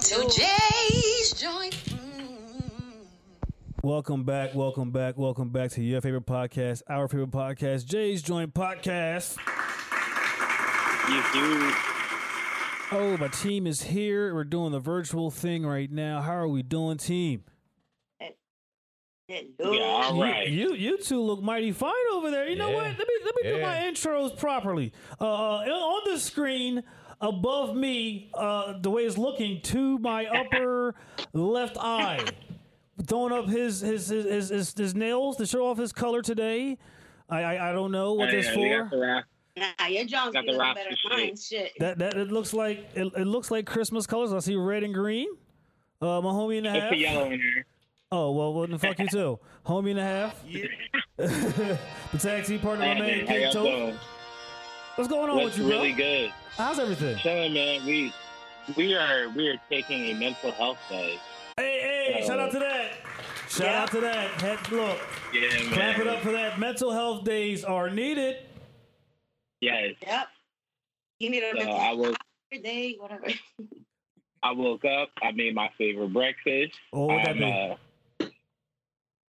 to Jay's Joint. welcome back, welcome back, welcome back to your favorite podcast, our favorite podcast, Jay's Joint Podcast. You, you, Oh, my team is here. We're doing the virtual thing right now. How are we doing, team? yeah, all right. You, you you two look mighty fine over there. You know what? Let me let me do my intros properly. Uh, uh, on the screen above me, uh, the way it's looking to my upper left eye, throwing up his his his his, his, his nails to show off his color today. I I, I don't know what this Hey, we got for. Nah, your Jones Got the better than mine. Shit. That that it looks like it, it looks like Christmas colors. I see red and green. Uh, my homie and a Put half. the yellow in there. Oh well, well then fuck you too. Homie and a half. the tag team partner, my Hey, man, man, King y'all Toast. doing? What's going on What's with you, bro? really good? How's everything? Chilling, man. We we are we are taking a mental health day. Hey, hey, Uh, shout out to that. Shout Yeah. out to that. Head, look, Yeah, man. clap it up for that. Mental health days are needed. Yes. Yep. You need a So mental I woke health day, whatever. I woke up. I made my favorite breakfast. Oh, what that I'm, be? uh,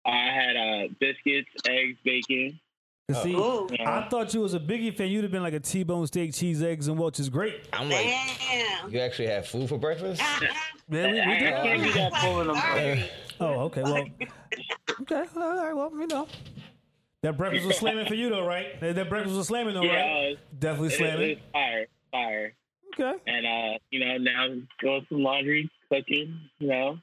I had uh, biscuits, eggs, bacon. To see, Ooh. I thought you was a biggie fan. You'd have been like a T-bone steak, cheese, eggs, and Welch is great. I'm like, Damn. you actually have food for breakfast? Yeah, we, we I did. can't be that full of them. Oh, okay. Well, okay. All right. Well, you know. That breakfast was slamming for you, though, right? That, that breakfast was slamming, though, Yeah, right? it, Definitely it, slamming. it's fire, fire. Okay. And uh, you know, now doing some laundry, cooking. You know,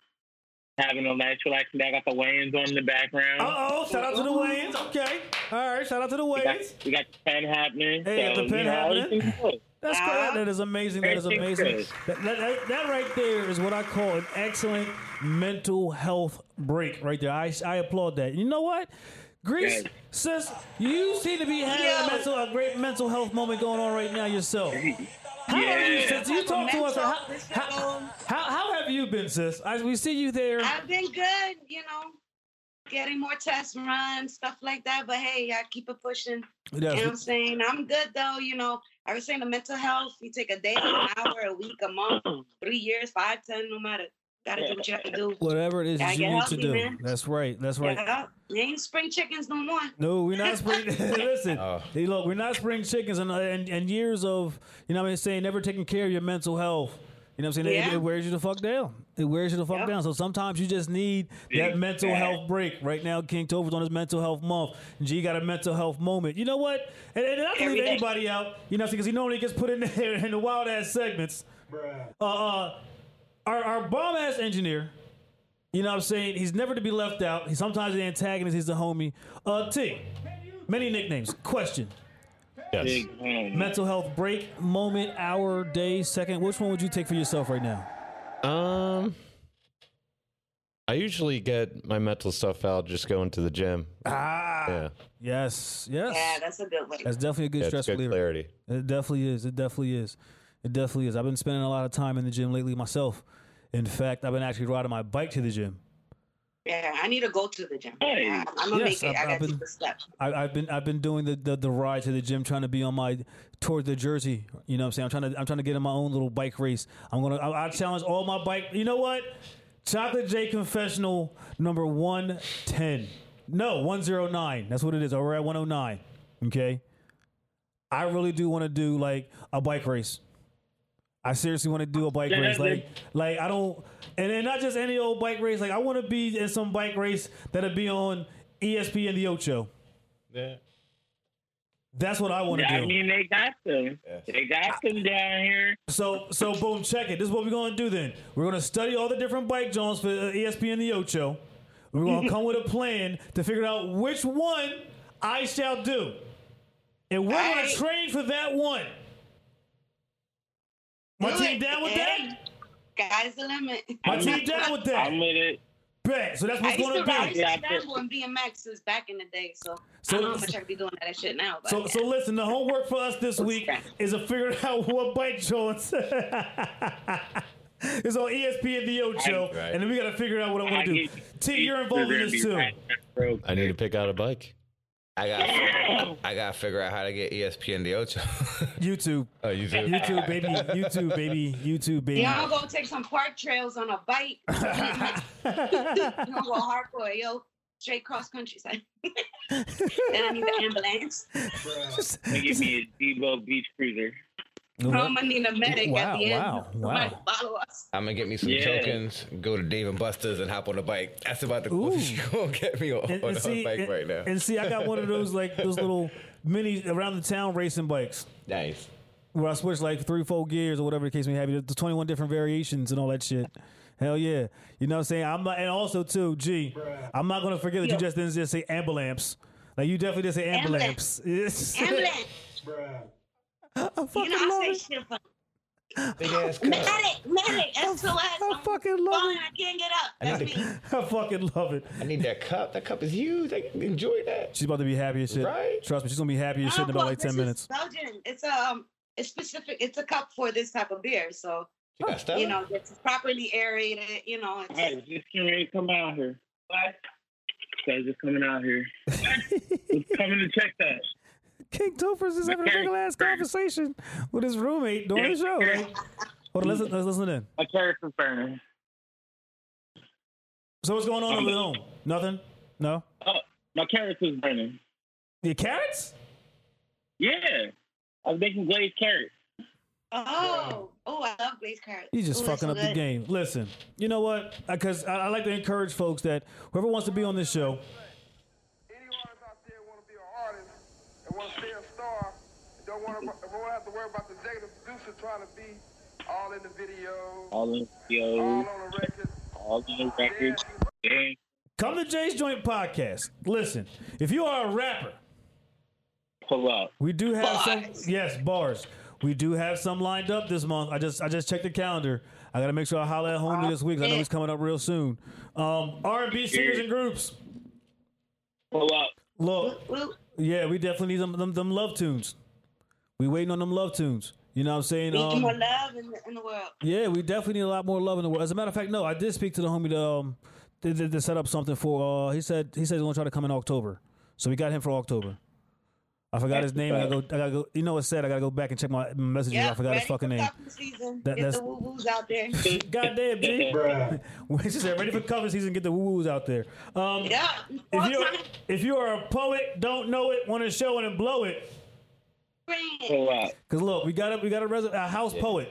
having a nice relaxing day. I got the Wayans on in the background. Uh oh! Shout out to the Wayans. Okay. All right. Shout out to the we, got, Wayans. we got the pen happening. Hey, so, the pen you know, happening. everything's good. That's Uh-huh. great. That is amazing. That is amazing. That, that, that, that right there is what I call an excellent mental health break. Right there. I, I applaud that. You know what? Greece, Yes. sis, you seem to be having a, mental, a great mental health moment going on right now yourself. How have you, sis? You talk to us. How, how, how, how have you been, sis? I, we see you there. I've been good, you know, getting more tests run, stuff like that. But hey, I keep it pushing. You know what I'm saying? I'm good though, you know. I was saying the mental health, you take a day, an hour, a week, a month, three years, five, ten, no matter. Gotta do what you have to do. Whatever it is Gotta you get need to do. man. That's right. That's right. Yeah, you ain't spring chickens no more. No, we're not spring. Listen, Oh. hey, look, we're not spring chickens, and, and and years of you know what I'm saying, never taking care of your mental health. You know what I'm saying? It- It, wears you the fuck down. It wears you the fuck Yep. down. So sometimes you just need that mental health break. Right now, King Topher's on his mental health month. G got a mental health moment. You know what? And, and not to Every leave anybody out. You know, because he normally gets put in there in the wild ass segments. Uh, uh, our our bomb ass engineer. You know what I'm saying? He's never to be left out. He's sometimes the antagonist, he's the homie. Uh T. Many nicknames. Question. Yes. Big. Mental health break, moment, hour, day, second. Which one would you take for yourself right now? Um, I usually get my mental stuff out just going to the gym. Ah. Yeah, Yes. Yes. Yeah, that's a good way. That's definitely a good yeah stress good reliever. clarity. It definitely is. It definitely is. It definitely is. I've been spending a lot of time in the gym lately myself. In fact, I've been actually riding my bike to the gym. Yeah, I need to go to the gym. Hey. I, I'm gonna Yes, make it. I've- I gotta been- take the steps. I, I've been I've been doing the, the the ride to the gym, trying to be on my toward the Jersey. You know what I'm saying? I'm trying to I'm trying to get in my own little bike race. I'm gonna I, I challenge all my bike. You know what? Chocolate J Confessional number one ten. No, one zero nine. That's what it is. Or we're at one oh nine. Okay. I really do want to do like a bike race. I seriously want to do a bike Yeah, race. that- Like, like I don't, and then not just any old bike race. Like I want to be in some bike race that'll be on ESPN the Ocho. Yeah. That's what I want to Yeah, do. I mean, they got them. Yes. They got them down here. so, so boom, check it. This is what we're gonna do. Then we're gonna study all the different bike zones for uh, ESPN the Ocho. We're gonna come with a plan to figure out which one I shall do, and we're gonna train for that one. My Do team it. down with that. Guys, the limit. My I'm- team down with that. I'm with it. Bet. So that's what's going to to ride be. Yeah, I scramble and BMXs back in the day, so, So- I don't know how much I'd be doing that shit now. But So, yeah. so listen. The homework for us this week is to figure out what bike joints. it's on ESPN The Ocho, Right. and then we got to figure out what I want to do. T, you're involved in this too. I need to pick out a bike. I got I gotta figure out how to get ESPN the Ocho. YouTube, oh, you do? YouTube, baby, YouTube, baby, YouTube, baby. Yeah, I'm gonna take some park trails on a bike. I'm gonna go hardcore, yo. Straight cross country side. and I need the ambulance. Give me a Debo Beach Cruiser. I'm um, gonna need a medic Wow, at the end. wow, wow. follow us. I'm gonna get me some Yeah. tokens, go to Dave and Buster's, and hop on a bike. That's about the closest Ooh. you gonna get me on, and, on and a see, bike and, right now. and see, I got one of those like those little mini around the town racing bikes nice. where I switch like three, four gears or whatever the case may have. There's 21 different variations and all that shit. Hell yeah, you know what I'm saying? I'm not, and also too, G, I'm not gonna forget that you just didn't just say ambulance. Like you definitely didn't say ambulance. Ambulance. Ambulance. I fucking You know, I love say it. shit for Big ass cup. medic, medic, SOS. I I'm fucking love falling, it. I can't get up. That's need me. I fucking love it. I need that cup. That cup is huge. I can enjoy that. She's about to be happy as shit. Right. Trust me, she's gonna be happy as shit in about like 10 minutes. Is Belgian. It's um, it's specific. It's a cup for this type of beer, so You got Stella? you know it's properly aerated. You know, it's, Hey, just getting ready to come out here. What? Guys just coming out here. Just coming to check that. King Topher's is having a Okay. regular ass conversation with his roommate during the show. Like, hold on, listen, let's listen in. My carrot's is burning. So what's going on over at home? Nothing? No? Oh, my carrots is burning. Your carrots? Yeah. I was making glazed carrots. oh, oh, I love glazed carrots. You're just Ooh, fucking so up the game. Listen, you know what? Because I, I like to encourage folks that whoever wants to be on this show, Any artist out there want to be an artist and want to stay a star, and don't want to won't have to worry about the executive producer trying to be all in the video, All in the all on the record. all in the records. Yeah. come to Jay's Joint Podcast. Listen, if you are a rapper, Pull up. we do have some. Yes, bars. We do have some lined up this month. I just I just checked the calendar. I got to make sure I holler at homie this week. 'cause I know he's coming up real soon. Um, R&B singers and groups. Pull up. Look, yeah, we definitely need them, them them love tunes. We waiting on them love tunes. You know what I'm saying? Need Um, more love in the, in the world. yeah, we definitely need a lot more love in the world. As a matter of fact, no, I did speak to the homie to, um, to, to, to set up something for. Uh, he said he said he's gonna try to come in October, so we got him for October. I forgot his name. I gotta go. I gotta go. You know what said? I gotta go back and check my messages. Yeah, I forgot his fucking for name. cuffing Season. That- Get that's- the woo woos out there. Goddamn, G. she said, "Ready for cover season? Get the woo woos out there." Um, yeah. if you time. if you are a poet, don't know it, want to show it and blow it. Bring it. Cause look, we got a we got a, res- a house poet.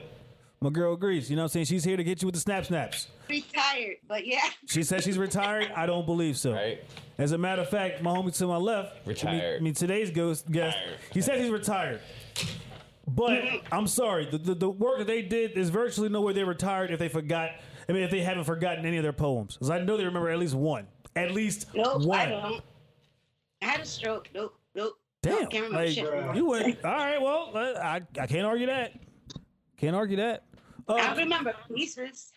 My girl agrees. You know what I'm saying? She's here to get you with the snap snaps. Retired, but yeah. She said she's retired. I don't believe so. Right? As a matter of fact, my homie to my left, I Retired. I mean, today's ghost guest, Retired. he says he's retired. But mm-hmm. I'm sorry, the, the the work that they did is virtually no way they retired if they forgot. I mean, if they haven't forgotten any of their poems, because I know they remember at least one, at least Nope, one. I don't. I had a stroke. Nope, nope. Damn, Can't remember like, shit. you went. All right, well, I I can't argue that. Can't argue that. I Uh, remember pieces.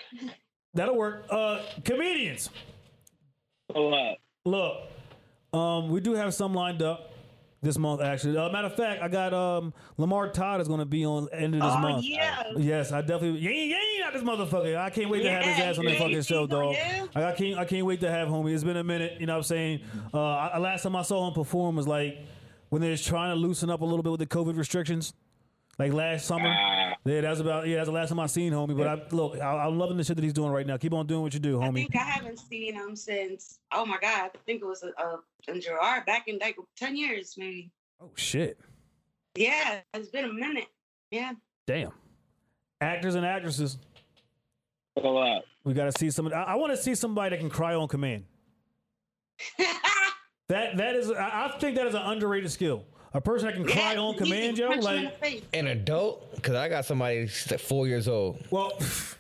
that'll work. Uh, comedians. Pull up. Look, um, we do have some lined up this month. Actually, uh, matter of fact, I got um Lamar Todd is going to be on end of this Oh, month. yeah. Yes, I definitely. Yeah, yeah, yeah, not this motherfucker. I can't wait to have his ass on the fucking show, dog. yeah. I I can't. I can't wait to have homie. It's been a minute. You know what I'm saying? Uh, I, last time I saw him perform was like when they was trying to loosen up a little bit with the COVID restrictions, like last summer. Ah. Yeah, that's about. Yeah, that's the last time I seen homie. But I look, I, I'm loving the shit that he's doing right now. Keep on doing what you do, homie. I think I haven't seen him since. Oh my god, I think it was a, a in Gerard back in like ten years maybe. Oh shit. Yeah, it's been a minute. Yeah. Damn. Actors and actresses. We got to see some. I, I want to see somebody that can cry on command. That that is. I, I think that is an underrated skill. A person that can cry Yeah, on command, yo. punch him in Like. An adult, because I got somebody she's like four years old, well,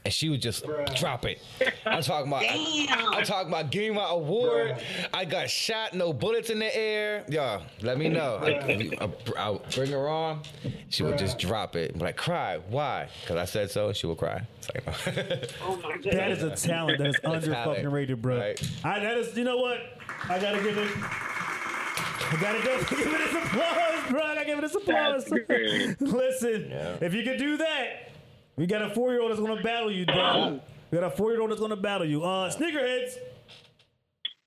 and she would just drop it. I'm talking about. Damn. I'm talking about getting my award. I got shot, no bullets in the air. Y'all, let me know. I, uh, I, will bring her on. She would just drop it. But I cry. Why? Because I said so. She will cry. It's like, Oh my god, that is a talent that is under talent, fucking rated, bro. right. I, that is, you know what? I gotta give it. I gotta go give it this applause, bro. I gotta give it this applause. That's great. Listen, if you could do that, we got a four year old that's gonna battle you, bro. We got a four year old that's gonna battle you. Uh, sneakerheads.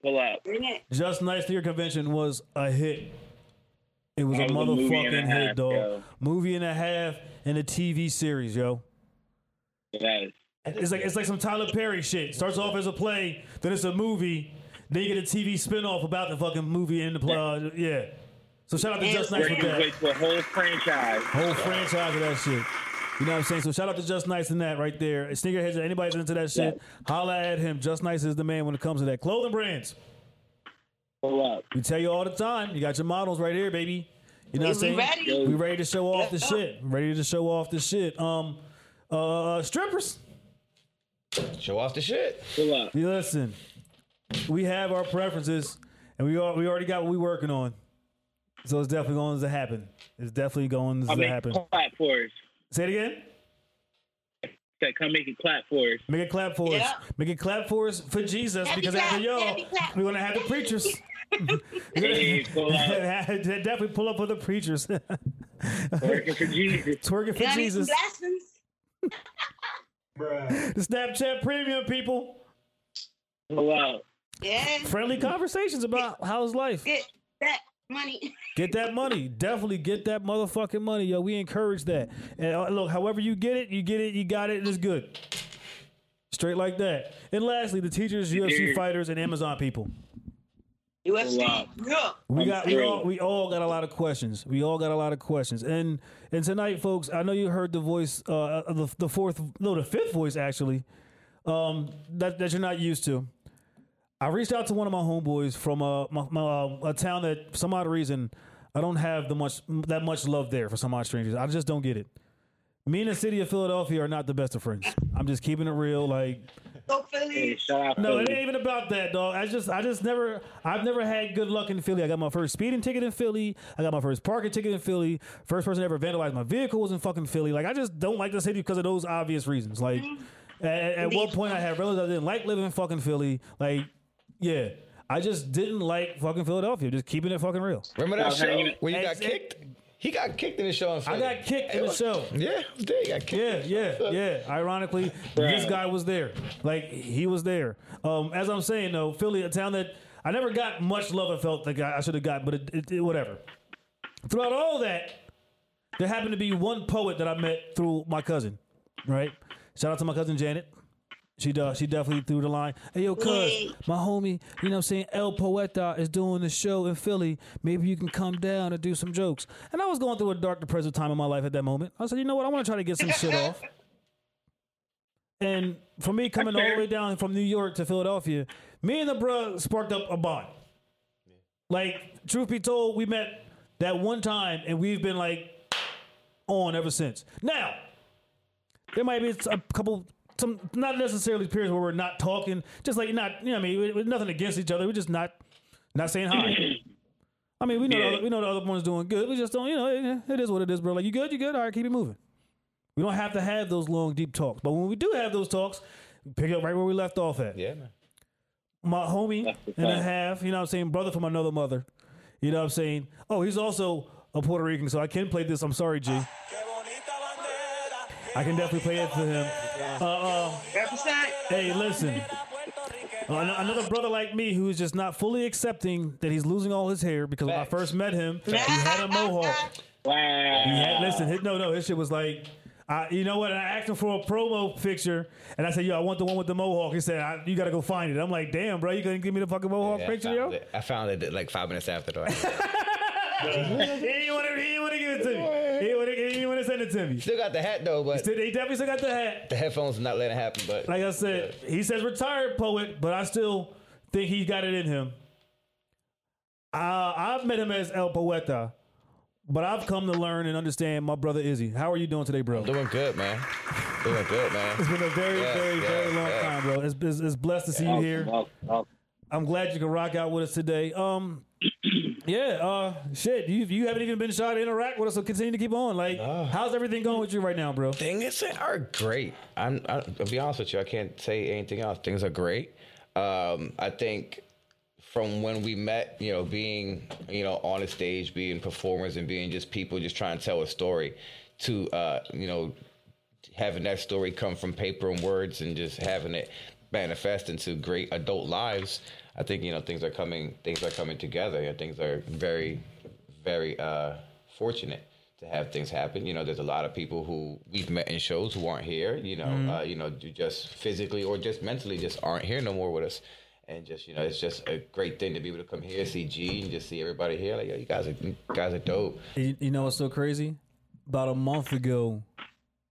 Pull up. Bring it. Just Nice to Your Convention was a hit. It was a was a movie and a motherfucking hit, half, dog. yo. Movie and a half and a TV series, yo. Yes. It's like it's like some Tyler Perry shit. Starts off as a play, then it's a movie, then you get a TV spinoff about the fucking movie and the play. Uh, yeah. So shout out to Just Nice with Breaking that away to a whole franchise. whole franchise of that shit. You know what I'm saying? So shout out to Just Nice and that right there. Sneakerheads, anybody's into that shit, holla at him. Just Nice is the man when it comes to that. Clothing brands. Pull up. We tell you all the time. You got your models right here, baby. You know what I'm saying? ready. We ready to show off the shit. Ready to show off the shit. Um, uh, strippers. show off the shit. Pull up. You listen. We have our preferences, and we all, we already got what we working on. So it's definitely going to happen. It's definitely going I'll to make happen. it clap for us. Say it again. Said, come make it clap for us. Make it clap for us. Yeah. Make it clap for us for Jesus Happy because clap, after y'all, we're gonna have the preachers. Hey, pull. Definitely pull up for the preachers. Working for Jesus. Twerking for Got any Jesus. blessings? The Snapchat premium people. Pull up. Yeah. Friendly conversations about how's life. Get that money. Get that money. Definitely get that motherfucking money, yo. We encourage that. And uh, look, however you get it, you get it, you got it, it's good. Straight like that. And lastly, the teachers, UFC Yeah. fighters, and Amazon people. UFC. Wow. Yeah. We got we all we all got a lot of questions. We all got a lot of questions. And and tonight, folks, I know you heard the voice, uh, the the fourth, no, the fifth voice actually, um, that that you're not used to. I reached out to one of my homeboys from uh, my, my, uh, a town that, for some odd reason, I don't have the much that much love there for some odd strangers. I just don't get it. Me and the city of Philadelphia are not the best of friends. I'm just keeping it real. Like, Go Hey, Philly. shout no, it ain't even about that, dog. I just, I just never, I've never had good luck in Philly. I got my first speeding ticket in Philly. I got my first parking ticket in Philly. First person to ever vandalized my vehicle was in fucking Philly. Like, I just don't like the city because of those obvious reasons. Like, at, at one point, I had relatives I didn't like living in fucking Philly. Like, yeah, I just didn't like fucking Philadelphia. Just keeping it fucking real. Remember that show hanging- where you got Ex- kicked? He got kicked in the show. In I Philly. got kicked in the show. Yeah, I was there. He got kicked. Yeah, yeah, yeah. Ironically, this guy was there. Like he was there. Um, as I'm saying though, Philly, a town that I never got much love. I felt like I should have got, but it, it, it- whatever. Throughout all that, there happened to be one poet that I met through my cousin. Right. Shout out to my cousin Janet. She does. She definitely threw the line. Hey yo, cuz my homie, you know what I'm saying? El Poeta is doing the show in Philly. Maybe you can come down and do some jokes. And I was going through a dark, depressive time in my life at that moment. I said, you know what? I want to try to get some shit off. And for me coming all the way down from New York to Philadelphia, me and the bruh sparked up a bond. Like, truth be told, we met that one time and we've been like on ever since. Now, there might be a couple, some not necessarily periods where we're not talking, just like not, you know, what I mean, we- we- nothing against each other. We're just not, not saying hi. I mean, we know the Yeah. other, we know the other one's doing good. We just don't, you know, it, it is what it is, bro. Like, you good? You good? All right, keep it moving. We don't have to have those long, deep talks, but when we do have those talks, we pick up right where we left off at Yeah, man. my homie and a half, you know what I'm saying, brother from another mother. You know what I'm saying? Oh, he's also a Puerto Rican, so I can play this. I'm sorry, G. I can definitely play it for him. Uh, uh, hey, listen. Uh, another brother like me who is just not fully accepting that he's losing all his hair because when I first met him, he had a mohawk. Wow. He had, listen, his, no, no, his shit was like, I, you know what? And I asked him for a promo picture, and I said, "Yo, I want the one with the mohawk." He said, I, "You got to go find it." I'm like, "Damn, bro, you couldn't give me the fucking mohawk Yeah, picture, found yo." it. I found it like five minutes after though. he didn't want to. He didn't want to give it to me. He didn't want to. He didn't want to send it to me. Still got the hat though, but Still, he definitely still got the hat. the headphones not letting it happen. But Like I said, he says retired poet, but I still think he got it in him. Uh, I've met him as El Poeta, but I've come to learn and understand my brother Izzy. How are you doing today, bro? I'm Doing good, man. Doing good, man. It's been a very, Yeah, very, yeah, very long yeah. time, bro. It's, it's, it's blessed to see you here. I'm glad you can rock out with us today. Um, yeah, uh, shit, you you haven't even been shy to interact with us, so continue to keep on. Like, how's everything going with you right now, bro? Things are great. I'm. I, I'll be honest with you. I can't say anything else. Things are great. Um, I think from when we met, you know, being you know on a stage, being performers, and being just people just trying to tell a story, to uh, you know, having that story come from paper and words, and just having it manifest into great adult lives. I think you know things are coming. Things are coming together, and things are very, very uh, fortunate to have things happen. You know, there's a lot of people who we've met in shows who aren't here. You know, uh, you know, do just physically or just mentally just aren't here no more with us. And just you know, it's just a great thing to be able to come here, see G, and just see everybody here. Like, yo, you guys are you guys are dope. You, you know what's so crazy? About a month ago,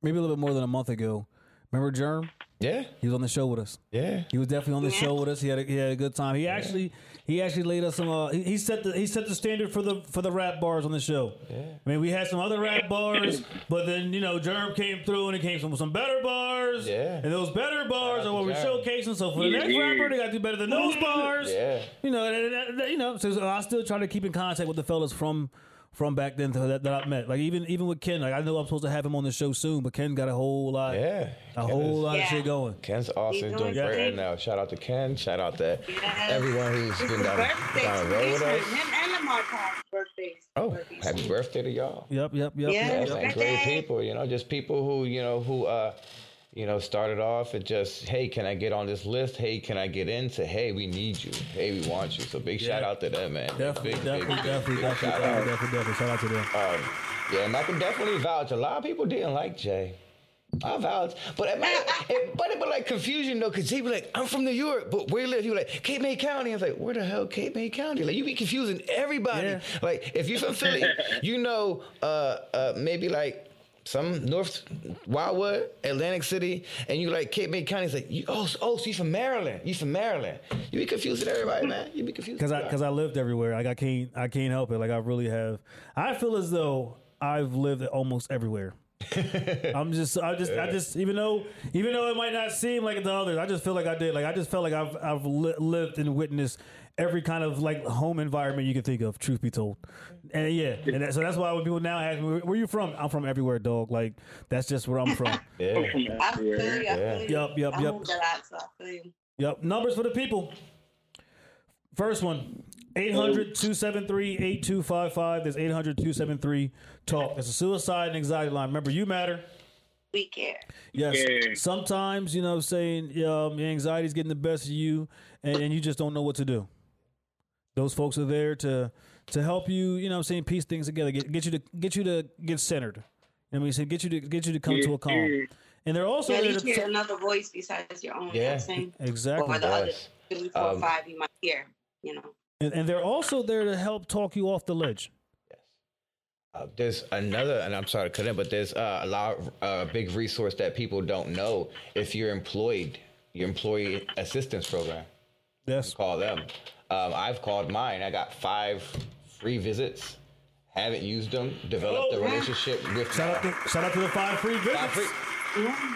maybe a little bit more than a month ago. Remember Germ? Yeah, He was on the show with us. yeah. He was definitely on the show with us. He had a, he had a good time. He actually he actually laid us some. Uh, he, he set the he set the standard for the for the rap bars on the show. Yeah. I mean, we had some other rap bars, but then you know Germ came through and it came some some better bars. Yeah. And those better bars are what we're showcasing. So for the next rapper, they got to do better than those bars. Yeah. You know, and- and- and- you know. So I still try to keep in contact with the fellas from. From back then that, that I met, like even even with Ken, like I know I'm supposed to have him on the show soon, but Ken got a whole lot, Yeah. a Ken whole is- lot of shit going. Ken's awesome. He's He's doing doing great great. right now. Shout out to Ken. Shout out to Yes. everyone who's It's been down, birthday. down the road with us. Him and Lamar birthdays. Oh, birthdays. happy birthday to y'all. Yep, yep, yep. Yeah. yep, Yes, great people, you know, just people who, you know, who, uh, you know, started off and just, hey, can I get on this list? Hey, can I get in? To hey, we need you. Hey, we want you. So big shout out to them, man. Definitely, big, definitely, big, definitely, big definitely, shout out. definitely, definitely, definitely. Shout out to them. Um, yeah, and I can definitely vouch. A lot of people didn't like Jay. I vouch, but it, it, but it was like confusion though, cause he be like, "I'm from New York, but where you live?" He was like, "Cape May County." I was like, "Where the hell, Cape May County?" Like you be confusing everybody. Yeah. Like if you're from Philly, you know, uh, uh, maybe like some North Wildwood, Atlantic City, and you like Cape May County. It's like, you, oh, oh, so you from Maryland? You from Maryland? You be confusing everybody, man. You be confusing. because I because I lived everywhere. Like I can't I can't help it. Like I really have. I feel as though I've lived almost everywhere. I'm just I just I just even though even though it might not seem like the others, I just feel like I did. Like I just felt like I've I've li- lived and witnessed every kind of like home environment you can think of. Truth be told, and yeah, and that, so that's why when people now ask me where, where you from, I'm from everywhere, dog. Like that's just where I'm from. yeah. I feel you. I feel you. Yup, yup, I yup. moved so I feel you. Yep. Numbers for the people. First one 800 273 8255. There's 800 273 talk. It's a suicide and anxiety line. Remember, you matter. We care. Yes. Yeah. Sometimes, you know, saying um, your anxiety is getting the best of you and, and you just don't know what to do. Those folks are there to to help you, you know what I'm saying, piece things together, get, get you to get you to get centered. You know what I mean? Say get you to get you to come to a calm. And they're also At there least to hear another voice besides your own. Yeah. You know what I'm exactly. Or the other Yes. three, four, Um, five you might hear. You know. And, and they're also there to help talk you off the ledge. Uh, there's another, and I'm sorry to cut in, but there's uh, a lot, a uh, big resource that people don't know. If you're employed, your employee assistance program, Yes. call them. Um, I've called mine. I got five free visits. Haven't used them. Developed a Oh, relationship with. Shout out to shout out to the five free visits. Five free- Yeah.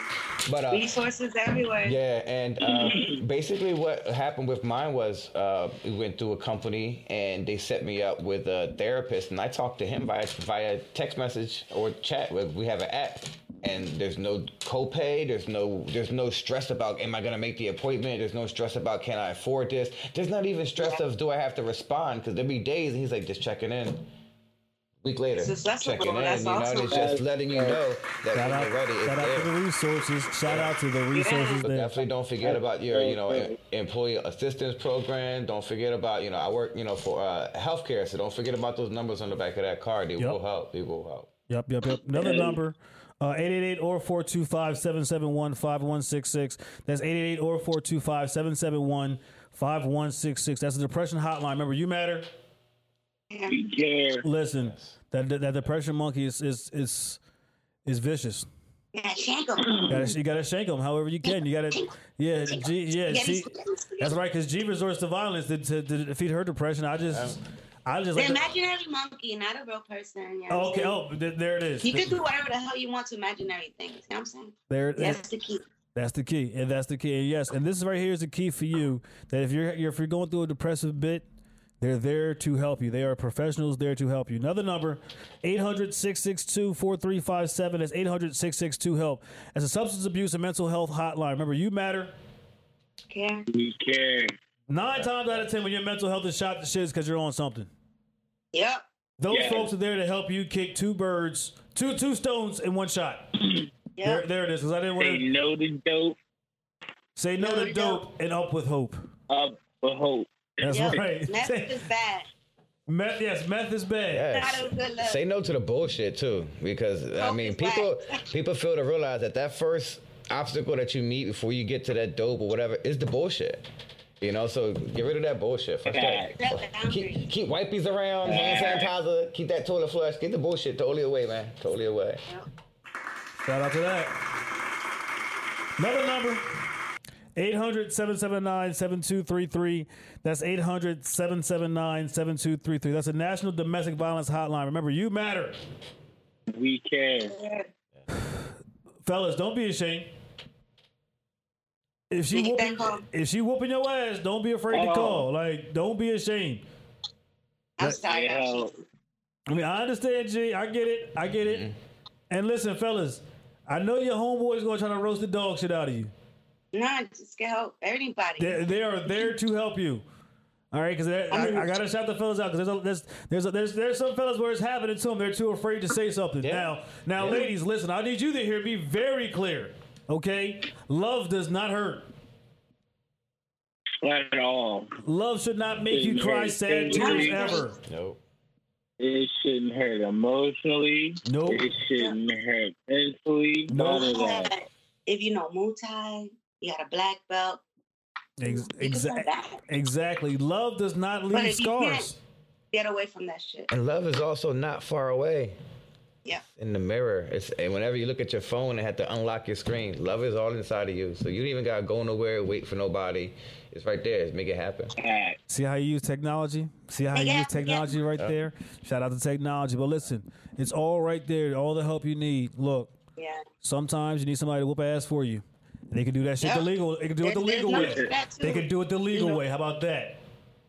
But uh, Resources everywhere. Yeah, and uh, basically what happened with mine was uh, we went through a company and they set me up with a therapist, and I talked to him via via text message or chat. We- We have an app, and there's no copay. There's no there's no stress about am I gonna make the appointment. There's no stress about can I afford this. There's not even stress of do I have to respond because there'll be days and he's like just checking in. Week later, It's checking in, That's you know, and awesome. it's just letting you know that Shout when out, you're ready, shout out there. to the resources. Shout out to the resources But there. definitely don't forget about your, you know, employee assistance program. Don't forget about, you know, I work, you know, for uh, healthcare, so don't forget about those numbers on the back of that card. They Yep. will help. They will help. Yep, yep, yep. Another number. Uh, 888 or 425 771 5166. That's 888 or 425 771 5166. That's the depression hotline. Remember, you matter. Yeah. Yeah. Listen, that that, that depression monkey is is is is vicious. Yeah, shank 'em. You gotta, you gotta shake them however you can. You gotta, yeah, G, yeah. Yeah, She, that's right, because G resorts to violence to, to, to defeat her depression. I just, I just The like. to- imaginary monkey, not a real person. You know Oh, okay. Oh, th- there it is. You can do whatever the hell you want to imaginary things. You know what I'm saying? There, That's the key. That's the key, and that's the key. And yes, and this right here is the key for you. That if you're if you're going through a depressive bit, they're there to help you. They are professionals there to help you. Another number, 800-662-4357. That's 800-662-HELP. As a substance abuse and mental health hotline. Remember, you matter. Care. We care. Nine times out of ten, when your mental health is shot to shit, because you're on something. Yep. Those Yeah. folks are there to help you kick two birds, two two stones in one shot. There, Yep. there it is. Because I didn't want Say to no to dope, say no No to to dope and up with hope. up with hope. That's Yep. right. Meth is bad. Meth, yes, meth is bad. Yes. Not a good look. Say no to the bullshit too, because I mean, people whack. people fail to realize that that first obstacle that you meet before you get to that dope or whatever is the bullshit. You know, so get rid of that bullshit. Fuck that. Facts. Set the boundaries. Keep, keep wipes around, hand sanitizer, keep that toilet flush, get the bullshit totally away, man. Totally away. Shout out to that. Another number 800 779 7233. That's 800 779 7233. That's a national domestic violence hotline. Remember, you matter. We care. Fellas, don't be ashamed. If she whooping, if she whooping your ass, don't be afraid to Oh. call. Um, like, don't be ashamed. I'm sorry. Yeah. I'm mean, I understand, G. I get it. I get it. And listen, fellas, I know your homeboy's gonna try to roast the dog shit out of you. No, just get help. Everybody. They, they are there to help you. All right, because I, I gotta shout the fellas out because there's, there's there's there's there's some fellas where it's happening to them. They're too afraid to say something. Yeah. Now, now, Yeah. ladies, listen. I need you to hear me very clear. Okay, love does not hurt. Not at all. Love should not make you cry sad It tears ever. Nope. It shouldn't hurt emotionally. Nope. It shouldn't hurt mentally. Nope. None of that. If you know Muay Thai, you got a black belt. Ex- you exa- exactly. Love does not But leave if you can't- scars. Get away from that shit. And love is also not far away. Yeah. In the mirror, it's and whenever you look at your phone and have to unlock your screen, love is all inside of you. So you don't even gotta go nowhere, wait for nobody. It's right there. Make it happen. See how you use technology? See how you Yeah, use technology right there? Shout out to technology. But listen, it's all right there. All the help you need. Look, Yeah. sometimes you need somebody to whoop ass for you. They can do that shit Yeah. the legal. They can do it the legal way. no- that too. They can do it the legal You know. way. How about that?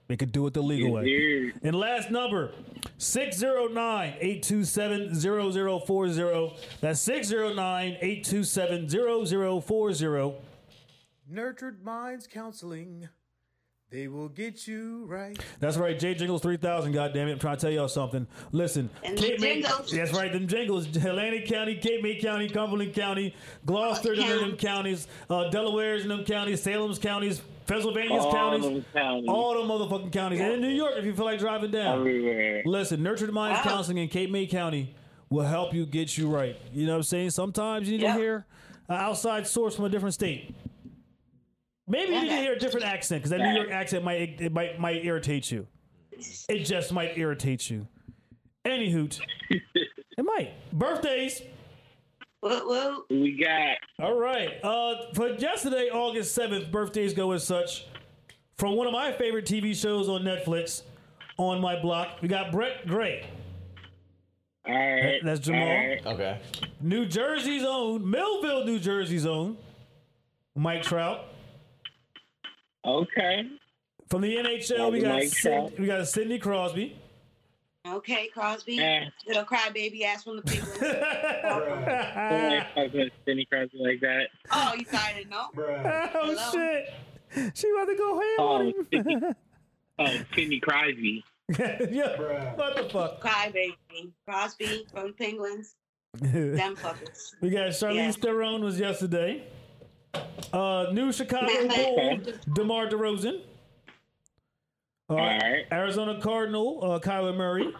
They could do it the legal way. Yeah. And last number, 609-827-0040. That's 609-827-0040. Nurtured Minds Counseling. They will get you right. That's right, J Jingles 3000, goddammit. I'm trying to tell y'all something. Listen, And Cape May, jingles. that's right, them jingles. Atlantic County, Cape May County, Cumberland County, Gloucester, them, County. them counties, uh, Delaware's in them counties, Salem's counties, Pennsylvania's All counties, them counties. all the motherfucking counties. And in New York, if you feel like driving down. Everywhere. Listen, Nurtured Minds Wow. Counseling in Cape May County will help you get you right. You know what I'm saying? Sometimes you need Yeah. to hear an outside source from a different state. Maybe you need to hear a different accent because that New York accent might it might might irritate you. It just might irritate you. Any hoot, it might. Birthdays. Woo woo. We got All right. Uh, for yesterday, August seventh, birthdays go as such. From one of my favorite TV shows on Netflix, on my block, we got Brett Gray. all right. That's Jamal. all right. Okay. New Jersey's own, Millville, New Jersey's own, Mike Trout. Okay. From the NHL, we got Sid- we got Sidney Crosby. Okay, Crosby. Yeah. Little crybaby ass from the Penguins. I was gonna Cindy Crosby like that. oh, you started to know? oh Hello? shit! She about to go ham Oh, on Sidney, him. oh, Sidney Crosby. yeah, what the fuck? Crybaby. Crosby from the Penguins. Them fuckers. we got Charlize Yeah. Theron was yesterday. Uh, new Chicago Man, man. Bull, DeMar DeRozan. Uh, All right. Arizona Cardinal, uh, Kyler Murray.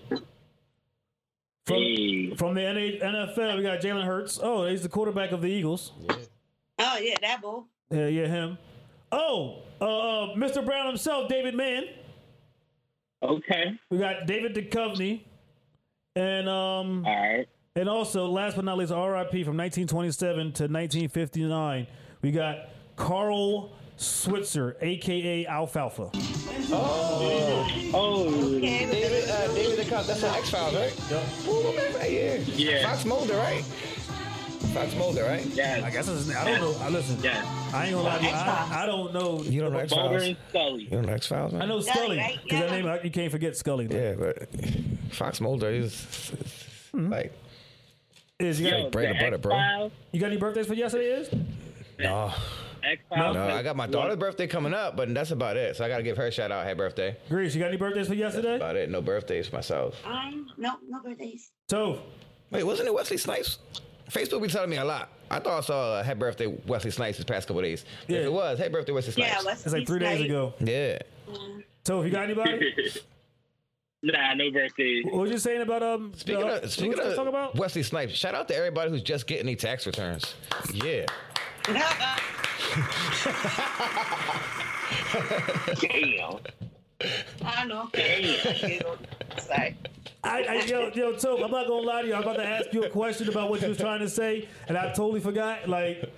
From, Hey. from the NFL, we got Jalen Hurts. Oh, he's the quarterback of the Eagles. Oh, yeah, that bull. Yeah, yeah, him. Oh, uh, uh, Mr. Brown himself, David Mann. Okay. We got David Duchovny, and um, All right. and also last but not least, R.I.P. from 1927 to 1959. We got Carl Switzer, aka Alfalfa. Oh, Oh, Okay, David, uh, David the Cop. That's on X Files, right? Yep. Ooh, man, right here. Yeah. Fox Mulder, right? Fox Mulder, right? Yeah. I guess it's, I don't know. I listen. yeah. I ain't gonna lie to you. I, I don't know. You don't know X Mulder Files? and Scully. You don't know X Files, man? I know Scully right? because that Yeah. name you can't forget Scully. Yeah, but Fox Mulder is like Is you got, Yo, bread and butter, bro. You got any birthdays for yesterday? Is no, X-Files, no. I got my daughter's birthday coming up, but that's about it. So I gotta give her a shout out. Happy birthday. Greece, you got any birthdays for yesterday? About it. No birthdays for myself. Um, no, no birthdays. So Wait, wasn't it Wesley Snipes? Facebook be telling me a lot. I thought I saw a happy birthday Wesley Snipes this past couple days. Yeah. If it was, happy birthday Wesley Yeah, Snipes. let's it's like three days ago. yeah. So you got anybody? nah, no birthdays. what was you saying about um? Speaking uh, of speaking was of talking about? Wesley Snipes, shout out to everybody who's just getting their tax returns. Yeah. Damn. I know. Sorry. I, I, yo, yo, Tope, I'm not gonna lie to you. I'm about to ask you a question about what you was trying to say, and I totally forgot. Like,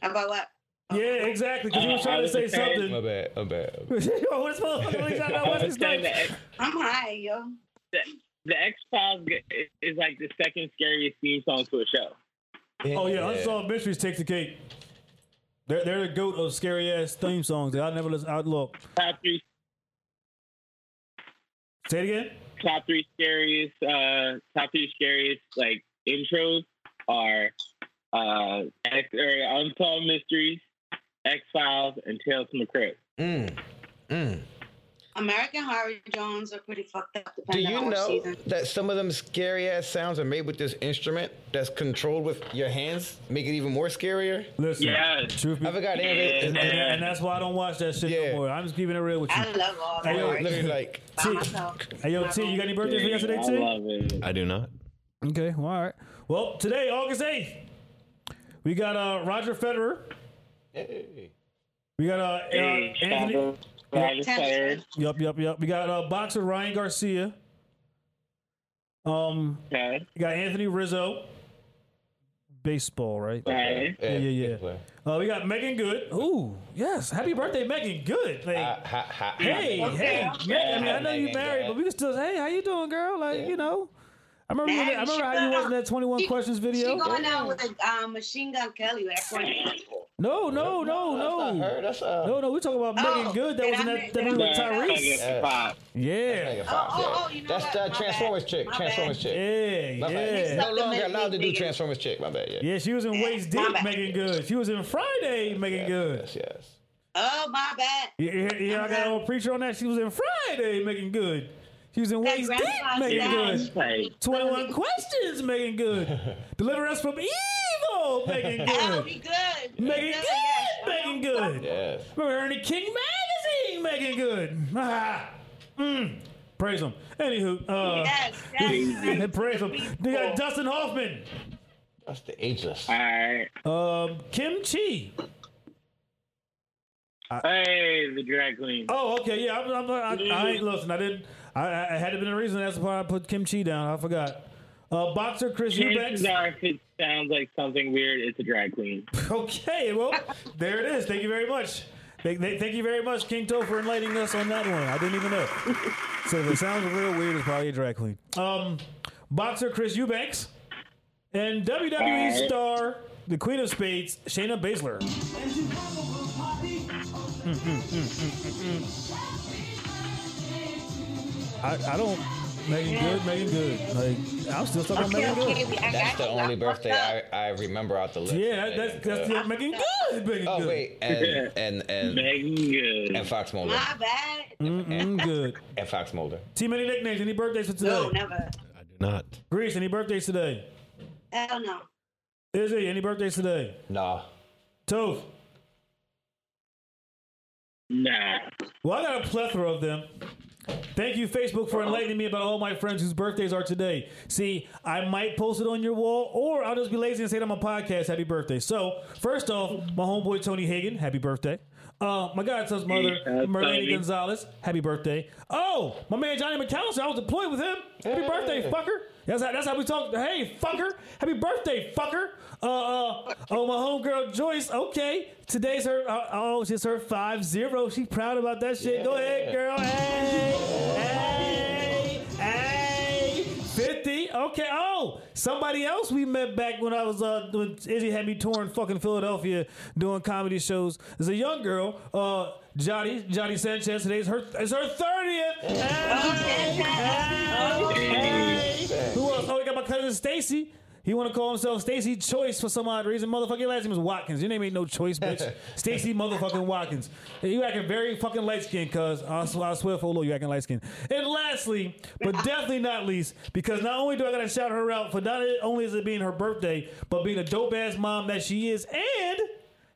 About what? yeah, exactly, because you was trying to say My something. bad. My bad. Yo, what's motherfucker? What you talking? I Wesley was saying Snipes? the, X- I'm high, yo. the, the X-Files is like the second scariest theme song to a show. Oh yeah, Unsolved Mysteries takes the cake. They're they're the goat of scary ass theme songs. I never listen. I look. Top three, Say it again. top three scariest, uh, top three scariest like intros are uh, X, or Unsolved Mysteries, X-Files, and Tales from the Crypt. Mm. Mm. American Horror Jones are pretty fucked up. Do you on know season. that some of them scary ass sounds are made with this instrument that's controlled with your hands, make it even more scarier? Listen. Yes. Truth be, I forgot any of it. and, and, and that's why I don't watch that shit Yeah. no more. I'm just keeping it real with you. I love all Hey, that. yo. Literally like T- Hey yo, T, you got any birthdays for yesterday, I T? love it. I do not. Okay, well, all right. Well, today, August 8th, we got uh, Roger Federer. hey. We got uh, uh, Hey, Anthony. Shadow, Roger Tennis. Federer. Yup, yup, yup. We got uh, boxer Ryan Garcia. Um, Okay. we got Anthony Rizzo. Baseball, right? Right. Yeah, yeah, yeah. Uh, we got Meagan Good. Ooh, yes. Happy birthday, Meagan Good. Like, Ha, ha, ha. hey, Okay, hey. okay. Meg- I mean, I know you Megan married, Good. but we can still say, hey, how you doing, girl? Like, you know. I remember, you, Man, I remember how you was in that 21 she- questions She video. going out with a um, machine gun Kelly. That's what No, no, no, That's not no. her. That's uh. No, no, we talking about Oh, Meagan Good. That was in I that, that movie with that? Tyrese. Megan Fox. Yeah. Megan Oh, oh, oh, you know That's what? the My Transformers bad. chick. My Transformers bad. chick. Yeah, My bad. yeah. No longer Megan allowed to do Megan. Transformers chick. My bad. Yeah. Yeah, she was in Waist My Deep, bad. Meagan Good. She was in Friday, Meagan Good. Yes. Yes. Oh, my bad. Yeah, yeah, yeah, I got a preacher on that. She was in Friday, Meagan Good. She was in That Waist Deep, grandpa's Megan dad. Good. Like, 21 questions, Meagan Good. Deliver us from evil, Megan That'll Good. be good. Megan Yes. Good, Meagan Good. Yes. Remember Ernie King Magazine, Meagan Good. Ah, mm. Praise him. Anywho, uh, Yes, yes. praise him. They got Dustin Hoffman, That's the ageless. all right. um, Kim Chi. Hey, the drag queen. Oh, okay, yeah. I'm, I'm, I, I ain't listen. I didn't. I, I I had to been a reason. That's why I put Kim Chi down. I forgot. Uh, boxer Chris Eubanks. Chances are, if it sounds like something weird, it's a drag queen. Okay, well, there it is. Thank you very much. Thank, thank thank you very much, King Toe, for enlightening us on that one. I didn't even know. so if it sounds real weird, it's probably a drag queen. Um, boxer Chris Eubanks and WWE Alright. star, the Queen of Spades, Shayna Baszler. I, I don't. Meagan Good, Meagan Good. Like I'm still stuck on Okay, Megan okay, Good. we- I the only birthday up. I, I remember out the list. Yeah, that, that's that's uh, the Meagan Good. Megan Oh Good. wait, and and and Meagan Good. and Fox Mulder My bad. Mm-mm, good. and Fox Mulder. Too many nicknames. Any birthdays for today? No, never. I do not. Greece, any birthdays today? Hell no. Izzy, any birthdays today? Nah. Toph. Nah. Well, I got a plethora of them. Thank you, Facebook, for enlightening me about all my friends whose birthdays are today. See, I might post it on your wall, or I'll just be lazy and say it on my podcast, happy birthday. So, first off, my homeboy Tony Hagan, happy birthday. Uh, my godson's mother, Hey, uh, Marlene Gonzalez, happy birthday. Oh, my man Johnny McAllister, I was deployed with him. Happy birthday, fucker. That's how, that's how we talk. Hey, fucker. Happy birthday, fucker. Uh, uh, oh, my homegirl Joyce. Okay. Today's her, uh, oh, she's her 5 0. She proud about that shit. Go ahead, girl. Hey, hey, hey. 50. Okay. Oh, somebody else we met back when I was, uh, when Izzy had me touring fucking Philadelphia doing comedy shows. There's a young girl, uh, Johnny, Johnny Sanchez. Today's her, it's her 30th. Hey, hey, hey. Who else? Oh, we got my cousin Stacy. He want to call himself Stacy Choice for some odd reason. Motherfucking last name is Watkins. Your name ain't no choice, bitch. Stacy motherfucking Watkins. You acting very fucking light skinned, cuz. I swear, I swear for Lord, you acting light skinned. And lastly, but definitely not least, because not only do I gotta shout her out for not only is it being her birthday, but being a dope ass mom that she is, and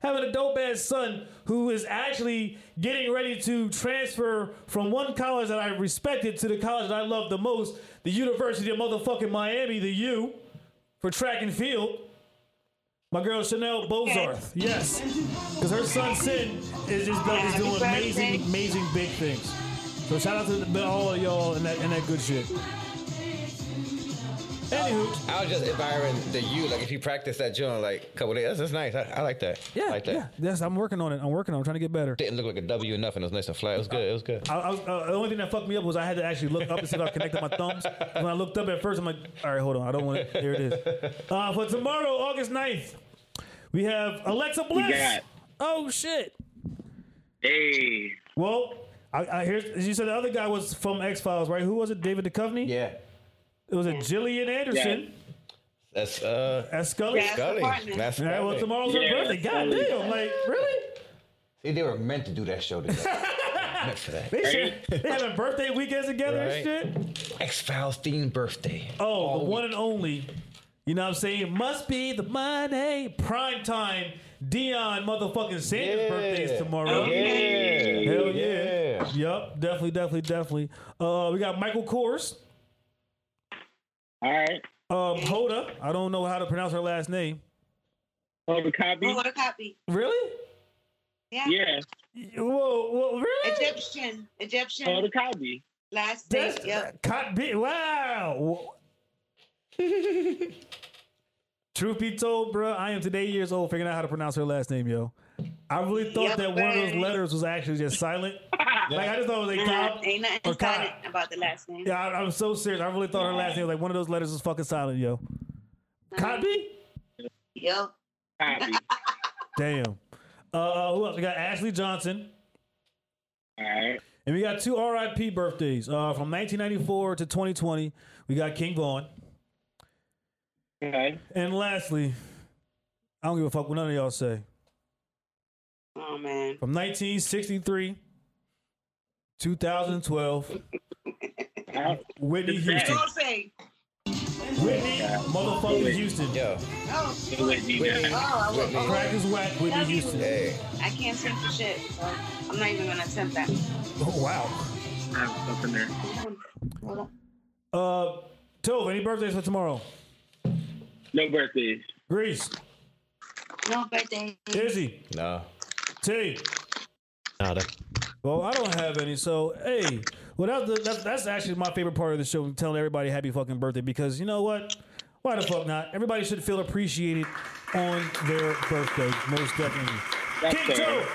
having a dope ass son who is actually getting ready to transfer from one college that I respected to the college that I love the most, the University of motherfucking Miami, the U, for track and field. My girl Chanel Bozarth, yes, because her son Sin is just is doing amazing, amazing big things. So shout out to the, all of y'all and that and that good shit. Anywho, I was just admiring the you. Like if you practice that joint like a couple days, that's, that's nice. I, I like that. yeah, I like that. yeah, yes, I'm working on it. I'm working on. it. I'm trying to get better. Didn't look like a W or nothing. It was nice and flat. It was good. It was good. I, I was, uh, the only thing that fucked me up was I had to actually look up instead I connected my thumbs. When I looked up at first, I'm like, all right, hold on. I don't want it. Here it is. Uh, for tomorrow, August 9th, we have Alexa Bliss. got? Oh, shit. Hey, Well, I, I here's you said the other guy was from X Files, right? Who was it? David Duchovny. Yeah. It was a Gillian Anderson That's uh as Scully. Yeah. Scully. partner. That's All right, well, Scully. tomorrow's her Yeah, birthday. God damn, like really? See, they were meant to do that show together. meant for that. They should. They having birthday weekends together Right. and shit. X Files themed birthday. Oh, the one and only. You know what I'm saying? It Must be the money. Prime time. Deion motherfucking Sanders' Yeah. birthday is tomorrow. Yeah. Hell yeah. Yep. Definitely, definitely, definitely. Uh, we got Michael Kors. All right. Um, Hoda. I don't know how to pronounce her last name. Hold the copy. Oh, a copy. Really? Yeah. Yeah, Whoa, whoa really? Egyptian. Egyptian. hold the copy. Last day. That's Yep. Cot- bi- Wow. Truth be told, bro, I am today years old figuring out how to pronounce her last name, yo. I really thought Yep, that one of those letters was actually just silent. Like I just thought it was a Uh-huh. cop. Ain't or nothing cop. silent about the last name. Yeah, I, I'm so serious. I really thought her last name was like one of those letters was fucking silent, yo. Copy? Yep. Copy. Damn. Uh, who else? We got Ashley Johnson. all right. And we got two RIP birthdays. Uh, from 1994 to 2020, we got King Von. Okay. And lastly, I don't give a fuck what none of y'all say. Oh man. From 1963, 2012, Uh, Whitney Houston. Don't say. Whitney motherfucking Houston. Yo, Oh. Whitney, Whitney. Oh, I Whitney. Crack is whack, Whitney Love you. Houston. hey, I can't sing for shit, so I'm not even gonna attempt that. Oh, wow. I have something there. Hold on. Uh, Tove, any birthdays for tomorrow? No birthdays. Grease, No birthdays. Izzy, no. T. Nada. Well, I don't have any, so hey, well that's, that's that's actually my favorite part of the show, telling everybody happy fucking birthday because you know what? Why the fuck not? Everybody should feel appreciated on their birthday, most definitely. That's King fair. Joe,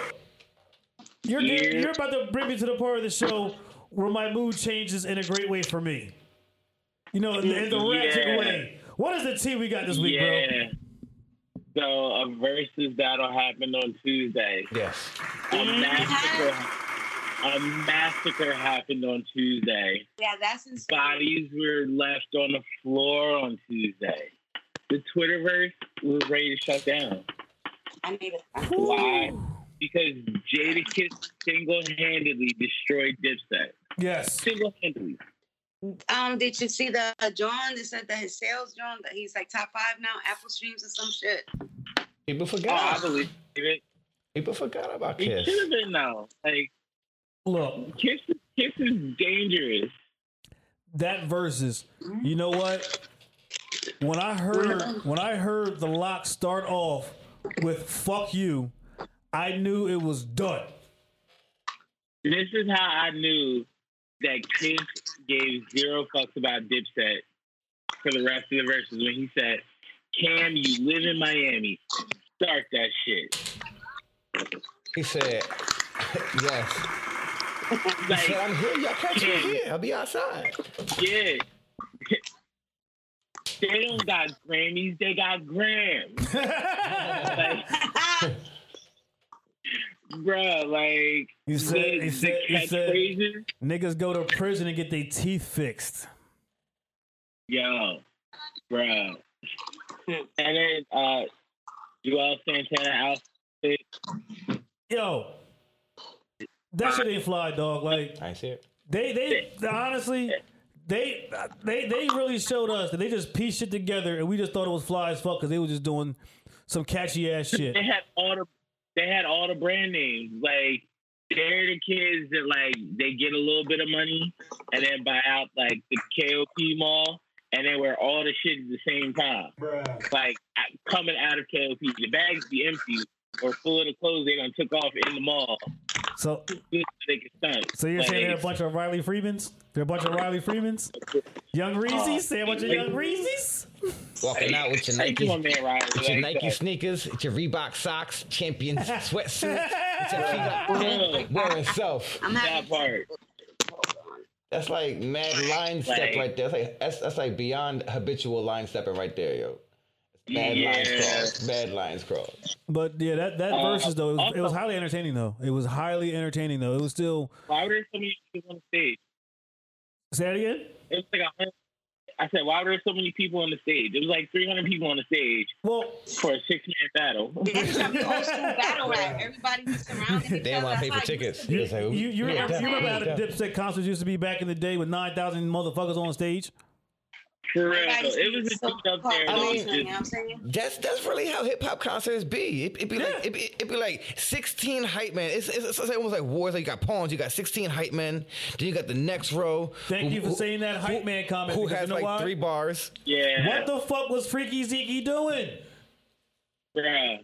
you're Yeah. you're about to bring me to the part of the show where my mood changes in a great way for me. You know, in, in the ratchet Yeah. way. What is the tea we got this week, bro? Yeah. So a versus battle happened on Tuesday. Yes. A massacre. A massacre happened on Tuesday. Yeah, that's insane. Bodies were left on the floor on Tuesday. The Twitterverse was ready to shut down. I need it. Why? Because Jadakiss single-handedly destroyed Dipset. Yes. Single-handedly. Um, did you see the uh, John? They said that his sales John that he's like top five now, Apple streams or some shit. People Oh, I forgot. believe it. People forgot about He Kiss. should have been now. Like Look, Kiss, Kiss is dangerous. that versus. You know what? When I heard when I heard the lock start off with "fuck you," I knew it was done. This is how I knew that Kiss gave zero fucks about Dipset for the rest of the verses when he said, "Cam, you live in Miami. Start that shit." He said, "Yes." He Like, said, "I'm here. Y'all catch me here. I'll be outside." yeah. They don't got Grammys, they got grams. like, bruh, like You said- the, you said- you said- catchphrases, Niggas go to prison and get their teeth fixed. yo, bro, and then uh Juelz Santana outfit. Yo, that shit ain't fly, dog. Like I see it. they, they, honestly, they, they, they really showed us that they just pieced shit together, and we just thought it was fly as fuck because they were just doing some catchy ass shit. They had all the they had all the brand names. Like they're the kids that like they get a little bit of money and then buy out like the KOP mall and they wear all the shit at the same time. Like uh, coming out of KOP, the bags be empty or full of the clothes they done took off in the mall. So, so they can stunt. so you're Like, saying they they're a bunch of Riley Freemans? They're a bunch of Riley Freemans? Young Reese's? Say a bunch of young Reese's? Walking out with your Nike, come on, with your Nike sneakers, with your Reebok socks, champion sweatsuit, with your feet up, Bruh, wearing self. That part. That's like mad line step right there. That's like that's, that's like beyond habitual line stepping right there, yo. Bad lines Yeah. cross. Bad lines cross. But yeah, that, that Uh, versus though, it was, it was highly entertaining though. It was highly entertaining though. It was still. Why were there so many people on the stage? Say that again? It was like a hundred. I said, why were there so many people on the stage? It was like 300 people on the stage Well, for a six man battle. It's like old school battle rap. Everybody was surrounding each They didn't other. want to pay for how it used tickets. you, like, you, you, yeah, remember, you remember how the. Dipset concerts used to be back in the day with 9,000 motherfuckers on stage? For real. It was a so dude up there. I mean- you know what I'm saying? That's that's really how hip hop concerts be. It, it be like it be, it be like sixteen hype men. It's, it's, it's almost like wars. Like you got pawns, you got sixteen hype men. Then you got the next row. Thank who- you for who- saying that hype who- man comment. Who has you know like why? three bars? yeah. What the fuck was Freaky Zeke doing? Bruh.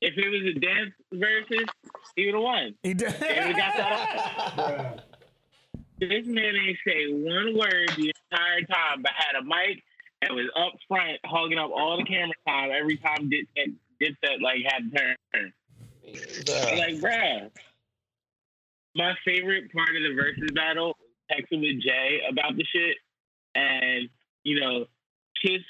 If it was a dance versus, he would have won. He did. Got that. This man ain't say one word the entire time, but had a mic and was up front, hogging up all the camera time every time Dipset, Dipset like had to turn. Uh, like, bruh. My favorite part of the versus battle was texting with Jay about the shit. And, you know, Kiss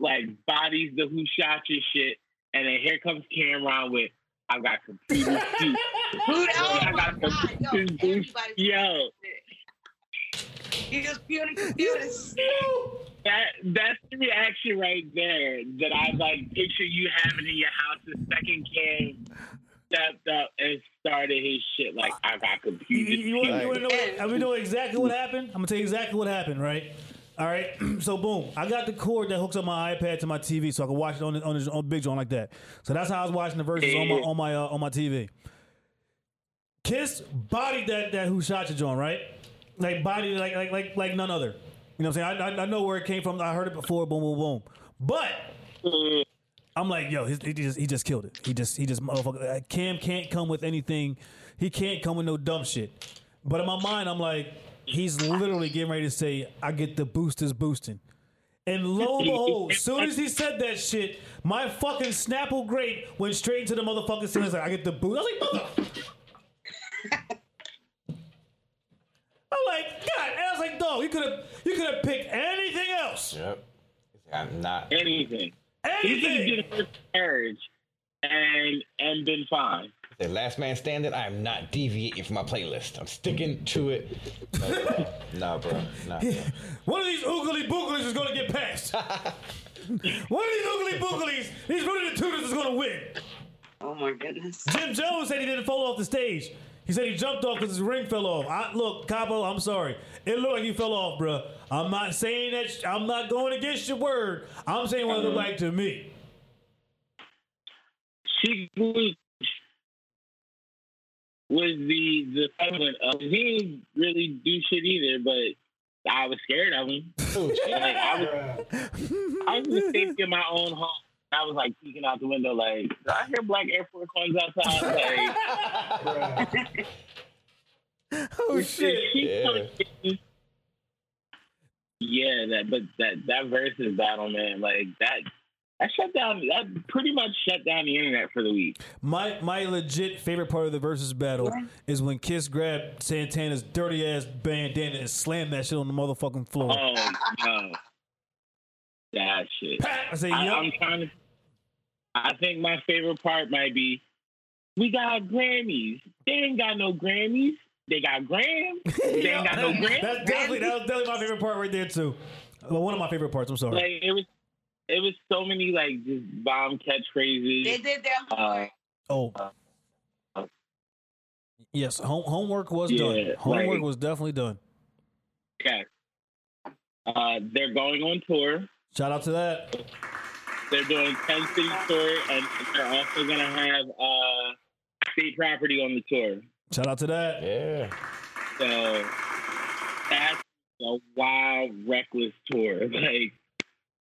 like bodies the who shot your shit. And then here comes Cam'ron with I got computers too. Dude, oh I got God, yo, computers too. everybody. Yo, You just building computers. that that's the reaction right there that I like picture you having in your house the second Cam stepped up and started his shit like I got You, computers. you, you, want, you want to know? What, I'm gonna know exactly what happened. I'm gonna tell you exactly what happened. Right. All right. so boom, I got the cord that hooks up my iPad to my TV, so I can watch it on the, on, the, on Big John like that. So that's how I was watching the verses on my on my uh, on my TV. Kiss bodied that that who shot you, John. Right. Like body, like like like like none other. You know what I'm saying? I, I, I know where it came from. I heard it before. Boom, boom, boom. But I'm like, yo, he, he just he just killed it. He just he just motherfucker. uh, Cam can't come with anything. He can't come with no dumb shit. But in my mind, I'm like, he's literally getting ready to say, I get the boosters boosting. And lo and behold, as soon as he said that shit, my fucking Snapple grate went straight into the motherfucking ceiling. Like, I get the boost. I was like, mother. I'm like, God. And I was like, dog, you could have you could have picked anything else. Yep. I'm not. anything. He could have Anything. did a first marriage and and been fine. The last man standing. I am not deviating from my playlist. I'm sticking to it. No, bro. Nah, bro. Nah. bro. One of these oogly booglies is going to get passed. One of these oogly booglies, these Rudy the Tutors is going to win. Oh my goodness. Jim Jones said he didn't fall off the stage. He said he jumped off because his ring fell off. I, look, Capo, I'm sorry. It looked like he fell off, bruh. I'm not saying that. I'm not going against your word. I'm saying what it looked like to me. She was was the the equivalent of uh, he didn't really do shit either, but I was scared of him. Oh, like I was I was just thinking in my own home. I was like peeking out the window, like, "Do I hear black Air Force Ones outside. Like, oh shit! Yeah. Yeah, that but that that versus battle, man, like that that shut down that pretty much shut down the internet for the week. My my legit favorite part of the versus battle is when Kiss grabbed Santana's dirty ass bandana and slammed that shit on the motherfucking floor. Oh no. That shit. Pat, I say, I, yup. I'm trying to I think my favorite part might be we got Grammys. They ain't got no Grammys. They got Grams. They ain't got no Grams. That's definitely that was definitely my favorite part right there too. Well, one of my favorite parts. I'm sorry. like it was it was so many like just bomb catchphrases. They did their Uh, homework. Oh. Yes, home, homework was Yeah, done. Homework like- was definitely done. Okay. Uh, they're going on tour. Shout out to that. They're doing 10 city tour, and they're also going to have uh, state property on the tour. Shout out to that. Yeah. So that's a wild, reckless tour. Like,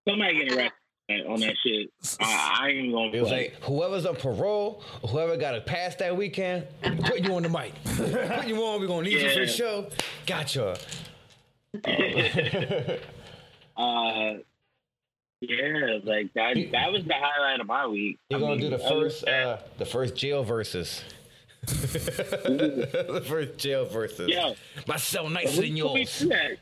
somebody getting arrested on that shit. I, I ain't even going It to was play. like whoever's on parole, whoever got a pass that weekend, put you on the mic. put you on. We're gonna need you for the show. Gotcha. uh, yeah, like that. That was the highlight of my week. You're I gonna mean, do the first, uh, the first jail versus. the first jail versus. Yo. My cell that, nicer than who could we yours.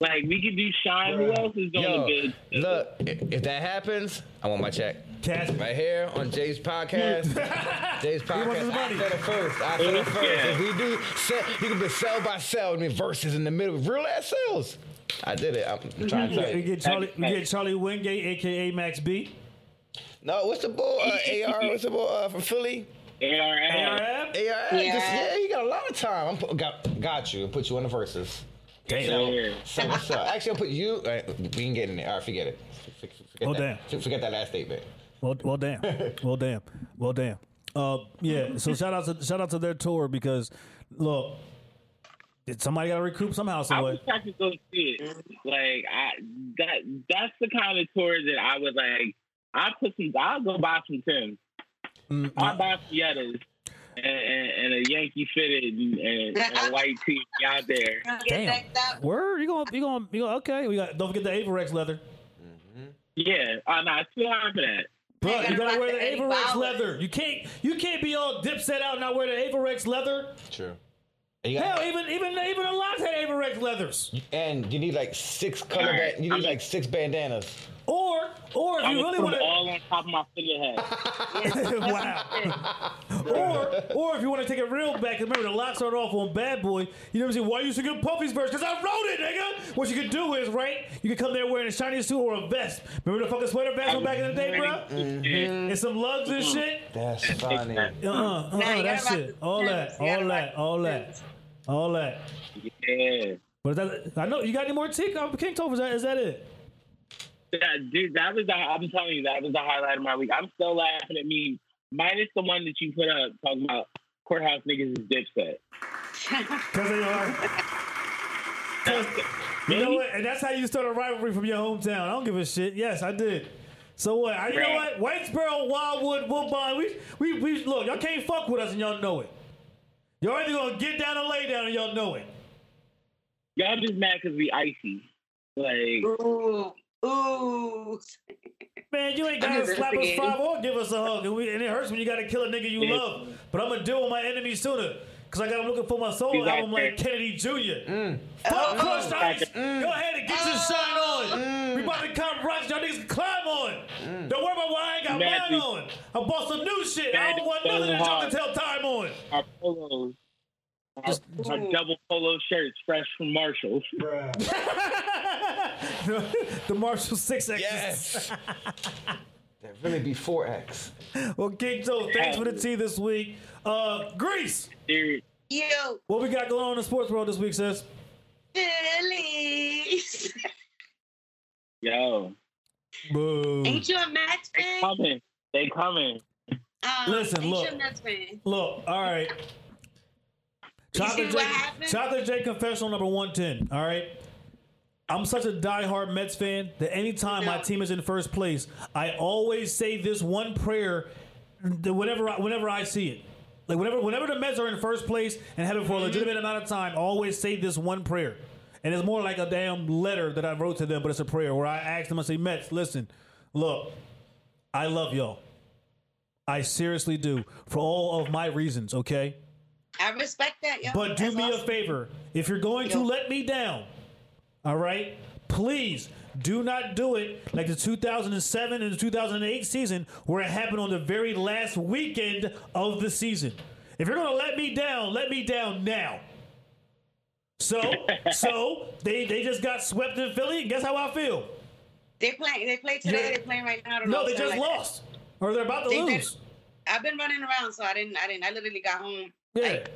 Like we could do Shine. Who else is doing Yo, the good? look, if that happens, I want my check. Cass, Right here on Jay's podcast. Jay's wants his podcast. I money. said it first. I said it first. Yeah. If we do, sell, you can be cell by cell. I mean, verses in the middle. Of real ass sales. I did it. I'm trying to tell we you. get Charlie. We get Charlie Wingate, aka Max B. No, what's the bull? Uh, AR, what's the bull uh, from Philly? ARM. ARM. AR, Yeah. just, yeah, you got a lot of time. I'm put, got, got you. Put you on the verses. Yeah. So what's up? Actually, I'll put you. Uh, we can get in there. All right, forget it. F- f- Forget Oh, that. Forget that last statement. Well, well, damn. well, damn. Well, damn. Uh, yeah. So shout out to shout out to their tour because look, did somebody got to recoup somehow, I some way. wish I could go see it. Like I that that's the kind of tour that I would like. I put some. I'll go buy some Tims. Mm, I'll buy some Yettas and, and, and a Yankee fitted and, and, and a white tee out there. Get Damn. decked up. Where you going? You going? You going? Okay. We got. Don't forget the Avirex leather, Yeah. Uh, no, it's too high for that. bro. You gotta gotta wear the the Eddie Avirex leather. You can't. You can't be all dipset out and not wear the Avirex leather. True. And you, got, Hell, even even even the LOX had Avirex leathers. and you need like six color. All right, Ba- you need I'm- like six bandanas. Or or if I'm you really put want them all on top of my figurehead. to. wow. or or if you want to take it real back, remember the LOX started off on Bad Boy. You know what I'm saying? Why you should get Puffy's verse? Because I wrote it, nigga. What you could do is right. You could come there wearing a shiny suit or a vest. Remember the fucking sweater vest from back in the day, bro? And some lugs and shit. That's funny. Uh uh uh, Now you that gotta rock shit. the All that. You gotta All that. All that. Timbs. All that. Yeah. But that, I know you got any more tea? Uh, King Topher, is that, is that it? That, dude, that was the. I'm telling you, that was the highlight of my week. I'm still laughing at me, minus the one that you put up talking about courthouse niggas is dipset. Because they are. 'Cause- you know what? And that's how you start a rivalry from your hometown. I don't give a shit. Yes, I did. So what? I, you know what? Whitesboro, Wildwood, Woodbine. We, we, we look. Y'all can't fuck with us, and y'all know it. Y'all either gonna get down or lay down, and y'all know it. Y'all just mad because we icy. Like, Ooh, ooh. Man, you ain't gotta slap us five or give us a hug, and, we, and it hurts when you gotta kill a nigga you Yeah. love. But I'm gonna deal with my enemies sooner. Cause I got him looking for my soul He's album out like. Kennedy Jr. Mm. Fuck Oh, crushed ice. Mm. Go ahead and get your shine on. Mm. We about to come rocks. Y'all niggas can climb on. Don't worry about what I ain't got Mad mine on. I bought some new shit. I Mad don't want dude nothing that y'all can tell time on. our polos, our, Just- our double polo shirts, fresh from Marshalls. the Marshall 6X. Yes. that really be 4X. Well, King Joe, thanks for the tea this week. Uh, Greece. Dude, You, What we got going on in the sports world this week, sis? Phillies. yo, Boo. Ain't you a Mets fan? coming. They coming. Um, Listen, ain't look. you a Mets fan? Look, all right. see Chocolate what J. Chocolate J confessional number 110. All right. I'm such a diehard Mets fan that anytime my team is in first place, I always say this one prayer whenever I, whenever I see it. Like whenever whenever the Mets are in first place and have it for a mm-hmm. legitimate amount of time, I always say this one prayer. and it's more like a damn letter that I wrote to them, but it's a prayer where I ask them. I say, Mets, listen, look, I love y'all. I seriously do for all of my reasons. Okay. I respect that. Yo. But do That's me a favor. If you're going to let me down, all right, please do not do it like the 2007 and the 2008 season where it happened on the very last weekend of the season. If you're going to let me down, let me down now. So, so they they just got swept in Philly. Guess how I feel? They play. They play today. Yeah. They're playing right now. I don't No, know they just like that. lost, or they're about to They did. lose. I've been running around, so I didn't. I didn't. I literally got home Yeah. like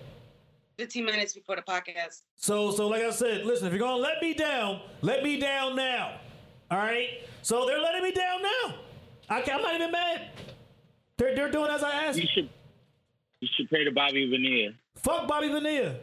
15 minutes before the podcast. So, so like I said, listen, if you're gonna let me down, let me down now. All right. So they're letting me down now. I can't, I'm not even mad. They're they're doing as I asked. You should you should pray to Bobby Veneer. Fuck Bobby Vanilla.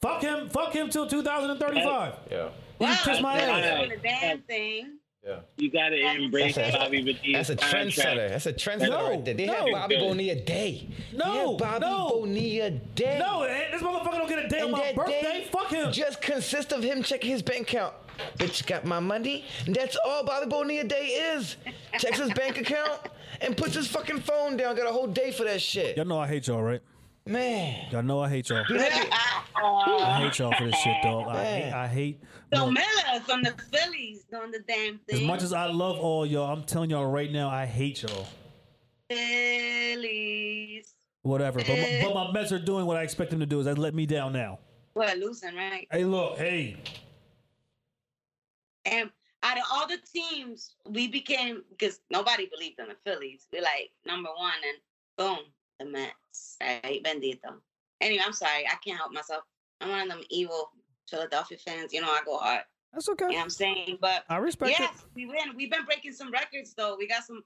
Fuck him. Fuck him till 2035. Yeah. He kiss my that's- ass. doing the damn thing. Yeah. You gotta embrace That's a- Bobby Veneer's That's a contract. trendsetter. That's a trendsetter No, right there. They no. have Bobby Bonilla Day. No, Bobby no. Bonilla Day. No, eh, this motherfucker don't get a day on my birthday. day Fuck him. Just consists of him checking his bank account. Bitch got my money. And that's all Bobby Bonilla Day is. Checks his bank account and puts his fucking phone down. Got a whole day for that shit. Y'all know I hate y'all, right? Man. Y'all know I hate y'all. You have to- I hate y'all for this shit, dog. I hate. I hate. So look, Miller from the Phillies doing the damn thing. as much as I love all y'all, I'm telling y'all right now, I hate y'all. Phillies. Whatever. But my, but my Mets are doing what I expect them to do. Is they let me down now. Well, losing, right? Hey, look. Hey. And out of all the teams, we became because nobody believed in the Phillies. We're like number one, and boom, the Mets. Right, bendito. Anyway, I'm sorry, I can't help myself. I'm one of them evil Philadelphia fans. You know, I go hard. That's okay. You know what I'm saying? But I respect yes, it. we win. We've been breaking some records though. We got some.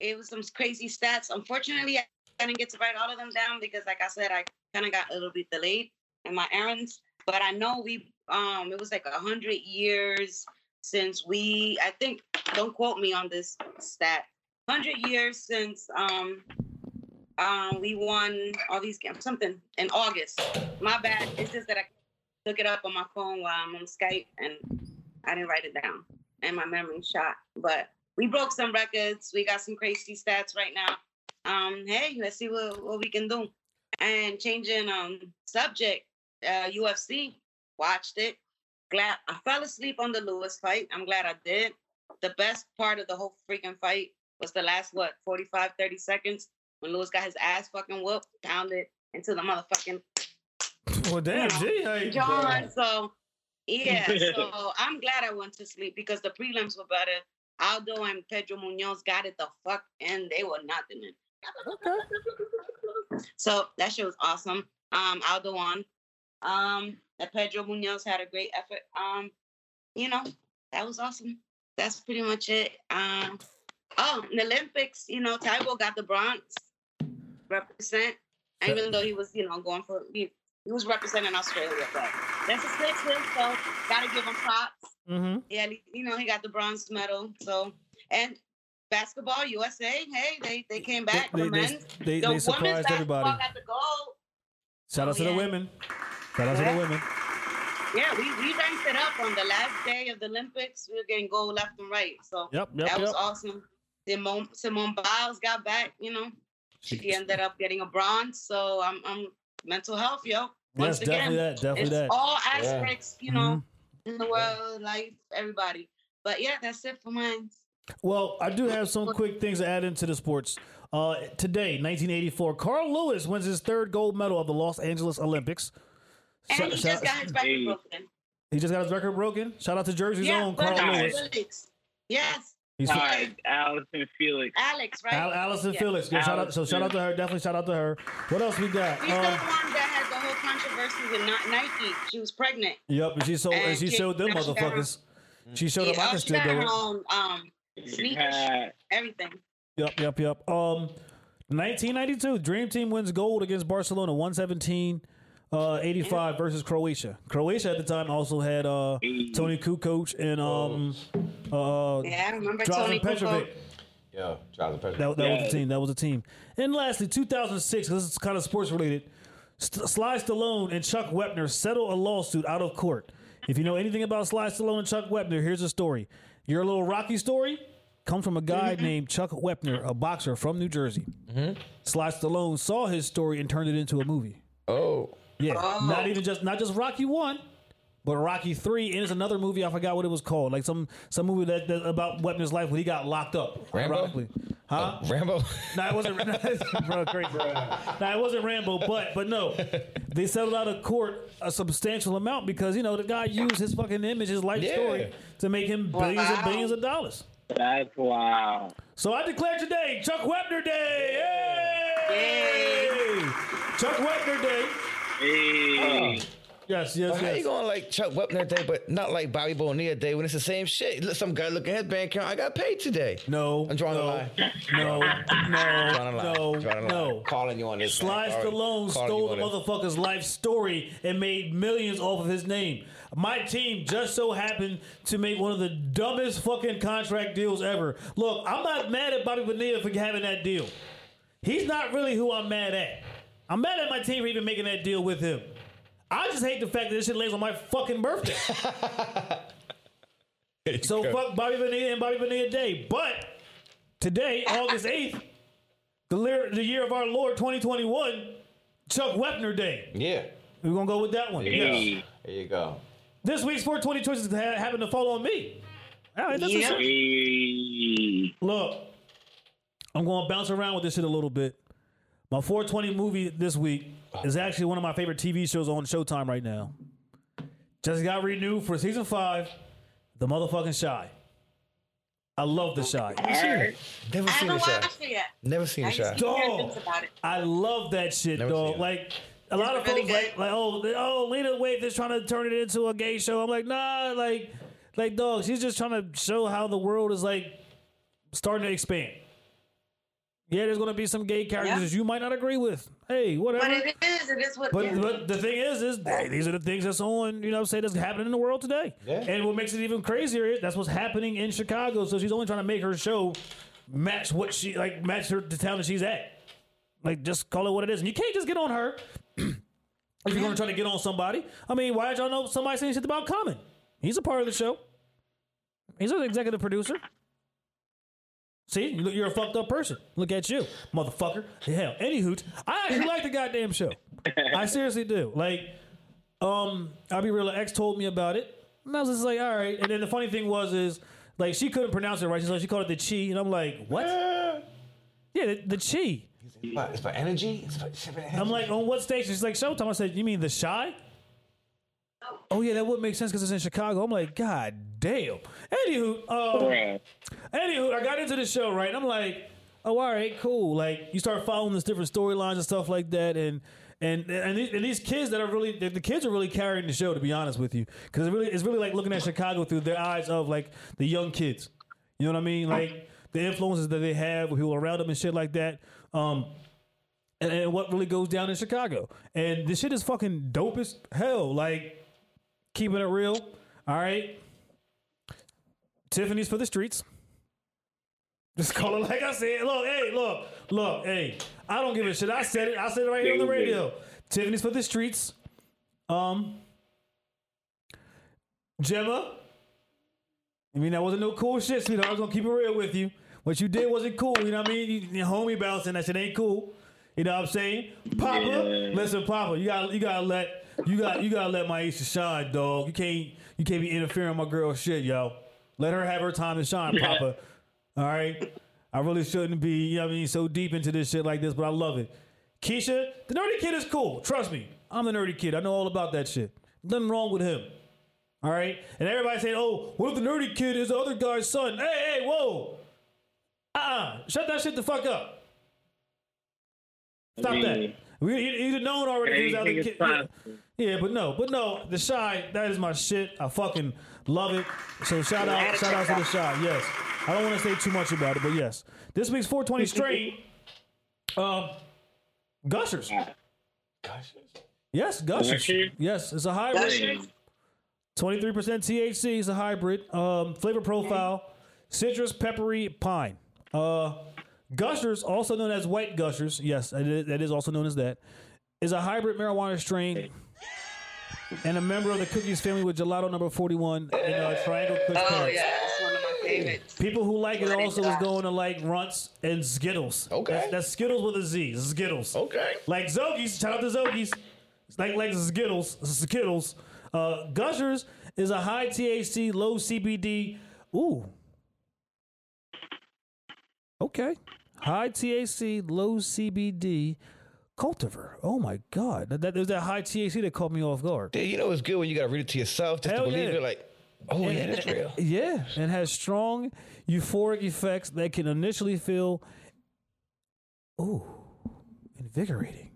It was some crazy stats. Unfortunately, I didn't get to write all of them down because, like I said, I kind of got a little bit delayed in my errands. But I know we. Um, it was like a hundred years since we. I think. Don't quote me on this stat. Hundred years since um, um, we won all these games. Something in August. My bad. It's just that I look it up on my phone while I'm on Skype and I didn't write it down and my memory's shot. But we broke some records. We got some crazy stats right now. Um, hey, let's see what, what we can do. And changing um subject, uh UFC, watched it. Glad I fell asleep on the Lewis fight. I'm glad I did. The best part of the whole freaking fight was the last what 45, 30 seconds when Lewis got his ass fucking whooped, pounded into the motherfucking Well, damn, G. Hey. John. So yeah, so I'm glad I went to sleep because the prelims were better. Aldo and Pedro Munoz got it the fuck and they were nothing. So that shit was awesome. Um, Aldo won. Um, and Pedro Munoz had a great effort. Um, you know, that was awesome. That's pretty much it. Um, oh, in the Olympics, you know, Tybo got the bronze. Represent, even though he was, you know, going for he, he was representing Australia, but that's a six hit, so gotta give him props. Mm-hmm. Yeah, you know, he got the bronze medal. So and basketball USA, hey, they they came back. They- the they- men's, they- the they surprised everybody. got the gold. Shout out Oh, to the women. Shout out to the women. Yeah, we, we ranked it up on the last day of the Olympics. We were getting gold left and right. So Yep, yep, that was yep. awesome. Simone Simone Biles got back, you know. She ended up getting a bronze. So I'm I'm mental health, yo. Once Yes, again, that. Definitely it's that. all aspects, you know, Mhm. in the world, life, everybody. But yeah, that's it for mine. Well, I do have some quick things to add into the sports. Uh, today, 1984, Carl Lewis wins his third gold medal of the Los Angeles Olympics. And Shout- he shout- just got his record broken. he just got his record broken. Shout out to Jersey's Yeah, own Carl Lewis. Felix. Yes, He's All right, Allison Felix. Alex, right? Al- Allison Yeah. Felix. Yeah, shout out, so shout out to her. Definitely shout out to her. What else we got? She's the Um, one that had the whole controversy with Ni- Nike. She was pregnant. yep, and she sold, and And she she- showed them now she got her- motherfuckers. She showed them I Yeah, can still got do her it. own um, sneakers, Yeah. everything. Yep, yep, yep. Um, 1992, Dream Team wins gold against Barcelona, 117 uh, 85 versus Croatia. Croatia at the time also had uh, Toni Kukoc and um, uh, Yeah, I remember Tony Drazen Kukoc. Petrovic. Yeah, Jonathan Petrovic. That, that was Yeah. the team. That was the team. And lastly, 2006, this is kind of sports related. St- Sly Stallone and Chuck Wepner settle a lawsuit out of court. If you know anything about Sly Stallone and Chuck Wepner, here's a story. Your little Rocky story comes from a guy named Chuck Wepner, a boxer from New Jersey. Sly Stallone saw his story and turned it into a movie. Oh, Yeah, not oh. even just not just Rocky One, but Rocky Three, and it's another movie. I forgot what it was called. Like some some movie that, that about Wepner's life when he got locked up. Rambo? ironically. huh? Oh, Rambo. No, it wasn't. bro, crazy. No, it wasn't Rambo. But but no, they settled out of court a substantial amount because you know the guy used his fucking image, his life Yeah. story, to make him billions and billions of dollars. That's wow. So I declare today Chuck Wepner Day. Yay! Chuck Wepner Day. Hey. Yes, yes, How you yes. going like Chuck Wepner Day, but not like Bobby Bonilla Day when it's the same shit? Look, Some guy looking at his bank account. I got paid today. No, I'm drawing no, a line. No, Drawing a no, line. no, Drawing a line. no. Calling you on this. Sly man. Stallone stole the on this. motherfucker's life story and made millions off of his name. My team just so happened to make one of the dumbest fucking contract deals ever. Look, I'm not mad at Bobby Bonilla for having that deal. He's not really who I'm mad at. I'm mad at my team for even making that deal with him. I just hate the fact that this shit lays on my fucking birthday. so fuck Bobby Bonilla and Bobby Bonilla Day. But today, August 8th, the, the year of our Lord 2021, Chuck Wepner Day. Yeah. We're gonna go with that one. Yes. There you go. This week's 420 choices ha- happen to fall on me. All right, that's Yeah. Look, I'm going to bounce around with this shit a little bit. My 420 movie this week is actually one of my favorite TV shows on Showtime right now. Just got renewed for season five. The motherfucking Chi. I love the Chi. Never I seen haven't the shot. watched it yet. Never seen I the just shot. Dog. things about it. I love that shit, Never dog. Like a lot of really folks like, like, oh, oh, Lena Waithe is trying to turn it into a gay show. I'm like, nah, like, like, dog, she's just trying to show how the world is like starting to expand. Yeah, there's gonna be some gay characters Yeah. you might not agree with. Hey, whatever. But it is, it is what But, yeah. but the thing is, is hey, these are the things that's on, you know, what I'm saying that's happening in the world today. Yeah. And what makes it even crazier is that's what's happening in Chicago. So she's only trying to make her show match what she like match her the town that she's at. Like just call it what it is. And you can't just get on her if you're gonna try to get on somebody. I mean, why did y'all know somebody saying shit about Common? He's a part of the show. He's an executive producer. See, you look- you're a fucked up person. Look at you, motherfucker. Hell, any hoot. I actually like the goddamn show. I seriously do. Like, um, I'll be real. X told me about it, and I was just like, all right. And then the funny thing was, is like she couldn't pronounce it right. She's like, she called it the chi, and I'm like, what? Yeah, the, the chi. But It's for energy. It's for, it's for energy. I'm like, on what station? She's like, Showtime. I said, you mean the Shy? Oh yeah, that would make sense because it's in Chicago. I'm like, God damn. Anywho, um. Anywho, I got into the show, right? And I'm like, oh, all right, cool. Like, you start following this different storylines and stuff like that, and and and these, and these kids that are really the, the kids are really carrying the show, to be honest with you, because it really it's really like looking at Chicago through their eyes of like the young kids. You know what I mean? Like the influences that they have with people around them and shit like that. Um, and, and what really goes down in Chicago. And this shit is fucking dope as hell. Like, keeping it real. All right. Tiffany's for the streets. Just call it like I said. Look, hey, look, look, hey. I don't give a shit. I said it. I said it right here on the radio. Tiffany's for the streets. Um, Gemma. I mean, that wasn't no cool shit, sweetheart. I was gonna keep it real with you. What you did wasn't cool. You know what I mean? You, your homie bouncing that shit ain't cool. You know what I'm saying? Papa, Yeah. listen, Papa, you got you gotta let you got you gotta let Maisha shine, dog. You can't you can't be interfering with my girl shit, yo. Let her have her time to shine, Papa. All right. I really shouldn't be, you know what I mean, so deep into this shit like this, but I love it. Keisha, the nerdy kid is cool. Trust me. I'm the nerdy kid. I know all about that shit. Nothing wrong with him. All right? And everybody saying, oh, what if the nerdy kid is the other guy's son? Hey, hey, whoa. Uh-uh. Shut that shit the fuck up. Stop that. Mean- We, he, he'd known already he was out Anything the kid. Yeah. yeah, but no, but no, the Chi, that is my shit. I fucking love it. So shout out, shout out to the Chi. Yes. I don't want to say too much about it, but yes. This week's 420 straight. um Gushers. Yes, Gushers. Gushers? Yes, it's a hybrid. 23% THC is a hybrid. Um, flavor profile, citrus, peppery, pine. Uh, Gushers, also known as white Gushers, yes, that is, that is also known as that, is a hybrid marijuana strain. and a member of the Cookies family with gelato number 41 in uh, Triangle Kush Oh Packs. yeah, that's one of my favorites. People who like it also is is going to like Runts and Skittles. Okay. That's, that's Skittles with a Z. Skittles. Okay. Like Zogies, shout out to Zogies. Like like Skittles, Skittles. Uh, Gushers is a high THC, low CBD. Ooh. Okay. High THC, low CBD cultivar. Oh my God. That, that, there's that high THC that caught me off guard. Yeah, you know it's good when you gotta read it to yourself just Hell to believe yeah. it. Like, oh yeah, that's real. Yeah, and has strong euphoric effects that can initially feel, ooh, invigorating,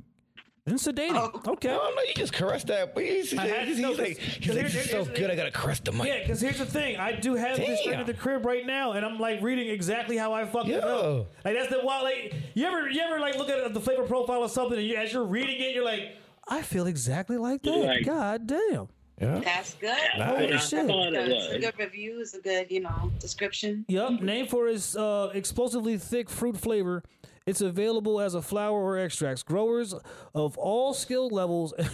then sedating. Oh. Okay. No, no, you just caress that. But he's, he's, I had to he's, know he's like, he's like, this is so good. I gotta caress the mic. Yeah, because here's the thing. I do have this straight Damn. at the crib right now, and I'm like reading exactly how I fucking Yo. know. Like that's the wild. Like you ever, you ever like look at the flavor profile of something, and you, as you're reading it, you're like, I feel exactly like that. Like- God damn. That's good. Holy I shit. thought it It's a good review. It's a good, you know, description. Yep. Name for his uh, explosively thick fruit flavor. It's available as a flower or extracts. Growers of all skill levels. that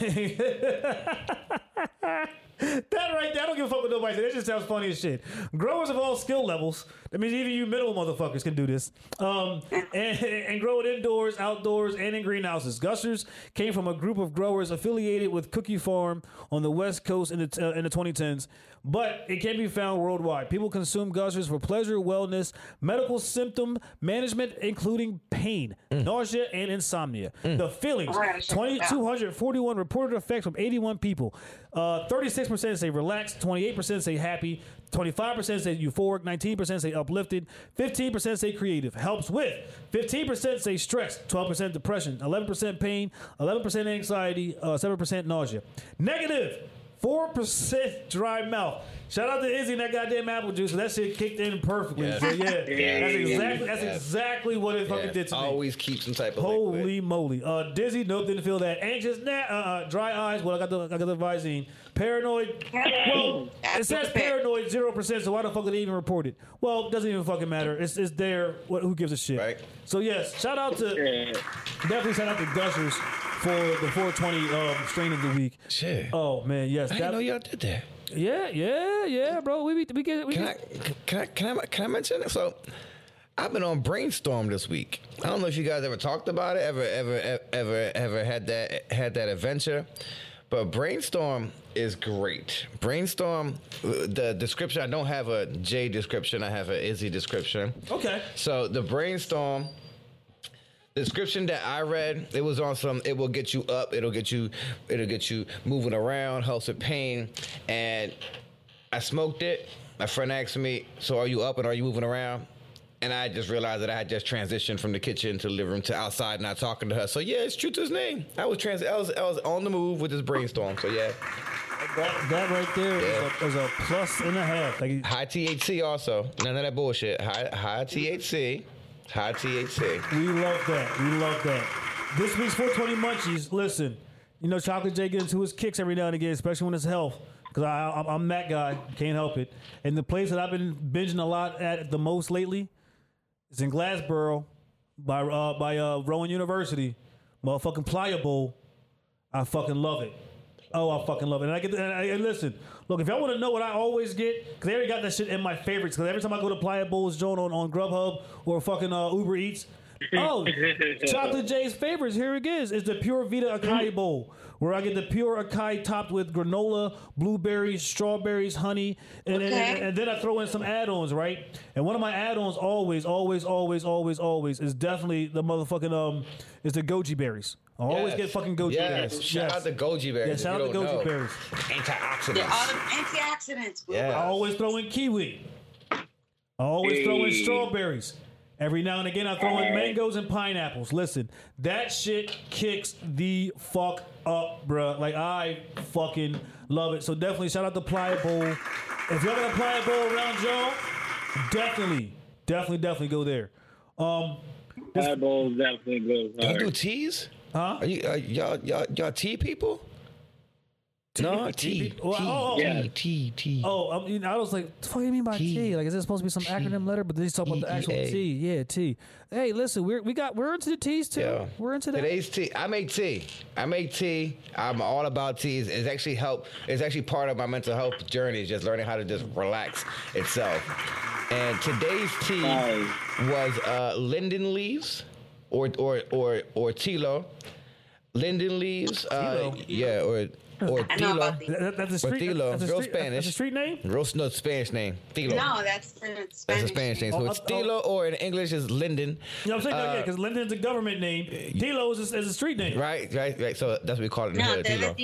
right there, I don't give a fuck what nobody. That just sounds funny as shit. Growers of all skill levels. That means even you middle motherfuckers can do this. Um, and, and grow it indoors, outdoors, and in greenhouses. Gushers came from a group of growers affiliated with Cookie Fam on the West Coast in the, uh, in the 2010s, but it can be found worldwide. People consume gushers for pleasure, wellness, medical symptom management, including pain, nausea, and insomnia. The feelings, I gotta check it out. 241 reported effects from 81 people. Uh, 36% say relaxed, 28% say happy, 25% say euphoric, 19% say uplifted, 15% say creative, helps with, 15% say stress, 12% depression, 11% pain, 11% anxiety, uh, 7% nausea. Negative. Four percent dry mouth. Shout out to Izzy and that goddamn apple juice. That shit kicked in perfectly. Yeah. So yeah, that's exactly that's Yeah. exactly what it fucking Yeah, did to me. always keep some type of Holy liquid. moly! Uh, dizzy, nope, didn't feel that. Anxious, nah, uh, uh, dry eyes. Well, I got the I got the Visine. Paranoid. Well, it says paranoid zero percent. So why the fuck did they even report it? Well, doesn't even fucking matter. It's it's there. What, who gives a shit? Right. So yes, shout out to definitely shout out to Gushers for the 420 um, strain of the week. Shit. Oh man, yes, I didn't know y'all did that. yeah, yeah, yeah, bro. We be- we get we Can I can I can I can I mention it? So I've been on brainstorm this week. I don't know if you guys ever talked about it, ever ever ever ever had that had that adventure. But brainstorm is great. Brainstorm, the description. I don't have a J description. I have an Izzy description. okay. So the brainstorm the description that I read, it was on some. It will get you up. It'll get you. It'll get you moving around. Helps with pain. And I smoked it. My friend asked me, "So are you up and are you moving around?" And I just realized that I had just transitioned from the kitchen to the living room to outside, not talking to her. So yeah, it's true to his name. I was trans. I was. I was on the move with this brainstorm. So yeah, That, that right there is Yeah. a, is a plus and a half. Like, high THC also. None of that bullshit. High high THC. High THC. We love that. We love that. This week's 420 Munchies. Listen, you know, Chocolate J gets into his kicks every now and again, especially when it's health. Because I, I'm that guy. Can't help it. And the place that I've been binging a lot at the most lately is in Glassboro by uh, by uh, Rowan University. Motherfucking Playa Bowl. I fucking love it. Oh, I fucking love it. And I get and, I, and listen, look, if y'all want to know what I always get, because they already got that shit in my favorites. Because every time I go to Playa Bowl's joint on, on Grubhub or fucking uh, Uber Eats, oh, Chocolate J's favorites. Here it is. It's the Pura Vida Acai Bowl, where I get the pure acai topped with granola, blueberries, strawberries, honey, and, and, Okay. and then I throw in some add-ons, right? And one of my add-ons always, always, always, always, always is definitely the motherfucking um is the goji berries. I always Yes. get fucking goji yes. berries. Shout out the goji berries. Yeah, if shout out to don't goji know. berries. Antioxidants. They're all the antioxidants. Yeah. I always throw in kiwi. I always throw in strawberries. Every now and again, I throw in mangoes and pineapples. Listen, that shit kicks the fuck up, bruh. Like, I fucking love it. So, definitely shout out to Playa Bowl. If y'all got a Playa Bowl around y'all, definitely, definitely, definitely go there. Um, Fireball definitely goes Y'all do teas? huh? Are you uh, y'all y'all y'all tea people? No, T. T, oh, T, T, T. Oh, um, you know, I was like, "What the fuck do you mean by T? T. Like, is it supposed to be some acronym letter?" But then he's talking about the actual T-E-A. T. Yeah, T. Hey, listen, we're we got we're into the T's too. Yeah. We're into that. Today's tea. I make tea. I make tea. I'm all about teas. It's actually help. It's actually part of my mental health journey. Is just learning how to just relax itself. And today's tea Nice. was uh, linden leaves, or or or or tilo. Linden leaves. Uh, yeah, or or I know tilo. about the- That- that- that's a street. Tilo, that's a real street, That's a street name. Real no Spanish name. Tilo. No, that's Spanish. That's a Spanish name. So Oh, it's oh, oh. tilo, or in English is linden. You know what I'm saying? Uh, yeah, because Linden's a government name. Tilo is a, is a street name. Right, right, right. So that's what we call it in the No, hood, the tilo.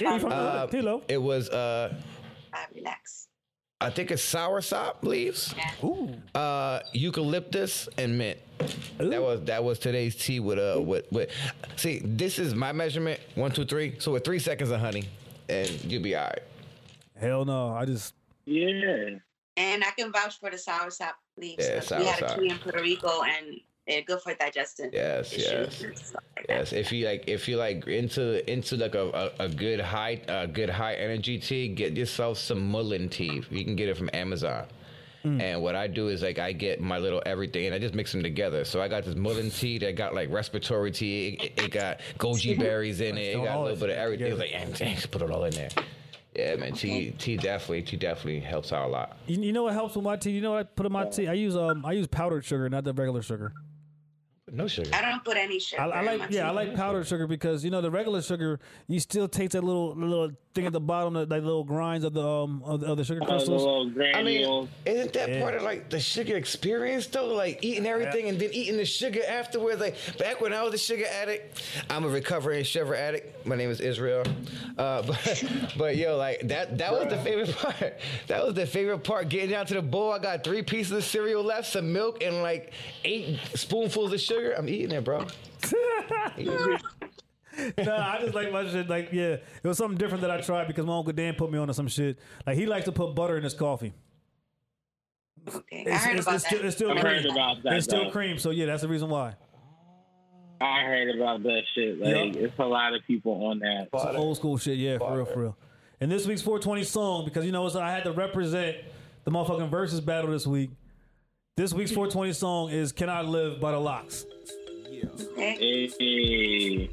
Yeah, you from the Uh, hood, Tilo. It was uh Relax. I think it's soursop leaves, Ooh. uh, eucalyptus, and mint. That was that was today's tea with uh with, with see this is my measurement one two three so with three seconds of honey and you'll be all right. Hell no. I just Yeah. And I can vouch for the soursop leaves. Yeah, 'cause we had a soursop. tree in Puerto Rico, and they're good for digestive Yes, yes. and stuff like that. Yes, if you like if you like into into like a, a, a good high a good high energy tea, get yourself some mullein tea. You can get it from Amazon. And what I do is like I get my little everything and I just mix them together. So I got this mullein tea that got like respiratory tea. It, it got goji berries in it. It got a little bit of everything. It like, "Dang, dang, just put it all in there. Yeah, man. Tea, tea definitely, tea definitely helps out a lot. you, you know what helps with my tea. You know what I put in my tea? I use um I use powdered sugar, not the regular sugar. No sugar. I don't put any sugar. I, I like yeah, I like powdered sugar because you know the regular sugar you still taste that little little thing at the bottom, that like little grinds of the um of the, of the sugar the crystals. little I mean, isn't that Yeah. part of like the sugar experience though? Like eating everything and then eating the sugar afterwards. Like back when I was a sugar addict, I'm a recovering sugar addict. My name is Israel. Uh, but but yo, like that that was the favorite part. That was the favorite part. Getting down to the bowl, I got three pieces of cereal left, some milk, and like eight spoonfuls of sugar. I'm eating it, bro. no, I just like my shit. Like, yeah, it was something different that I tried because my uncle Dan put me on to some shit. Like, he likes to put butter in his coffee. Okay, I It's, heard it's, about it's that. still, it's still I've cream. heard about that, it's still though. cream. So yeah, that's the reason why. I heard about that shit. Like, Yeah. it's a lot of people on that. Some old school shit. Yeah, for real, for real. And this week's 420 song because you know it's, I had to represent the motherfucking versus battle this week. This week's 420 song is "Can I Live" by the LOX. Okay. Hey.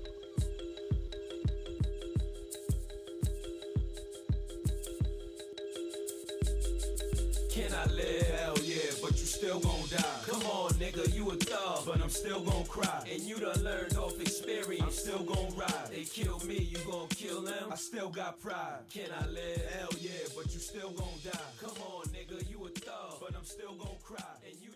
Can I live? Hell yeah, but you still gon' die. Come on, nigga, you a thug, but I'm still gon' cry. And you done learned off experience, I'm still gon' ride. They kill me, you gon' kill them? I still got pride. Can I live? Hell yeah, but you still gon' die. Come on, nigga, you a thug, but I'm still gon' cry. And you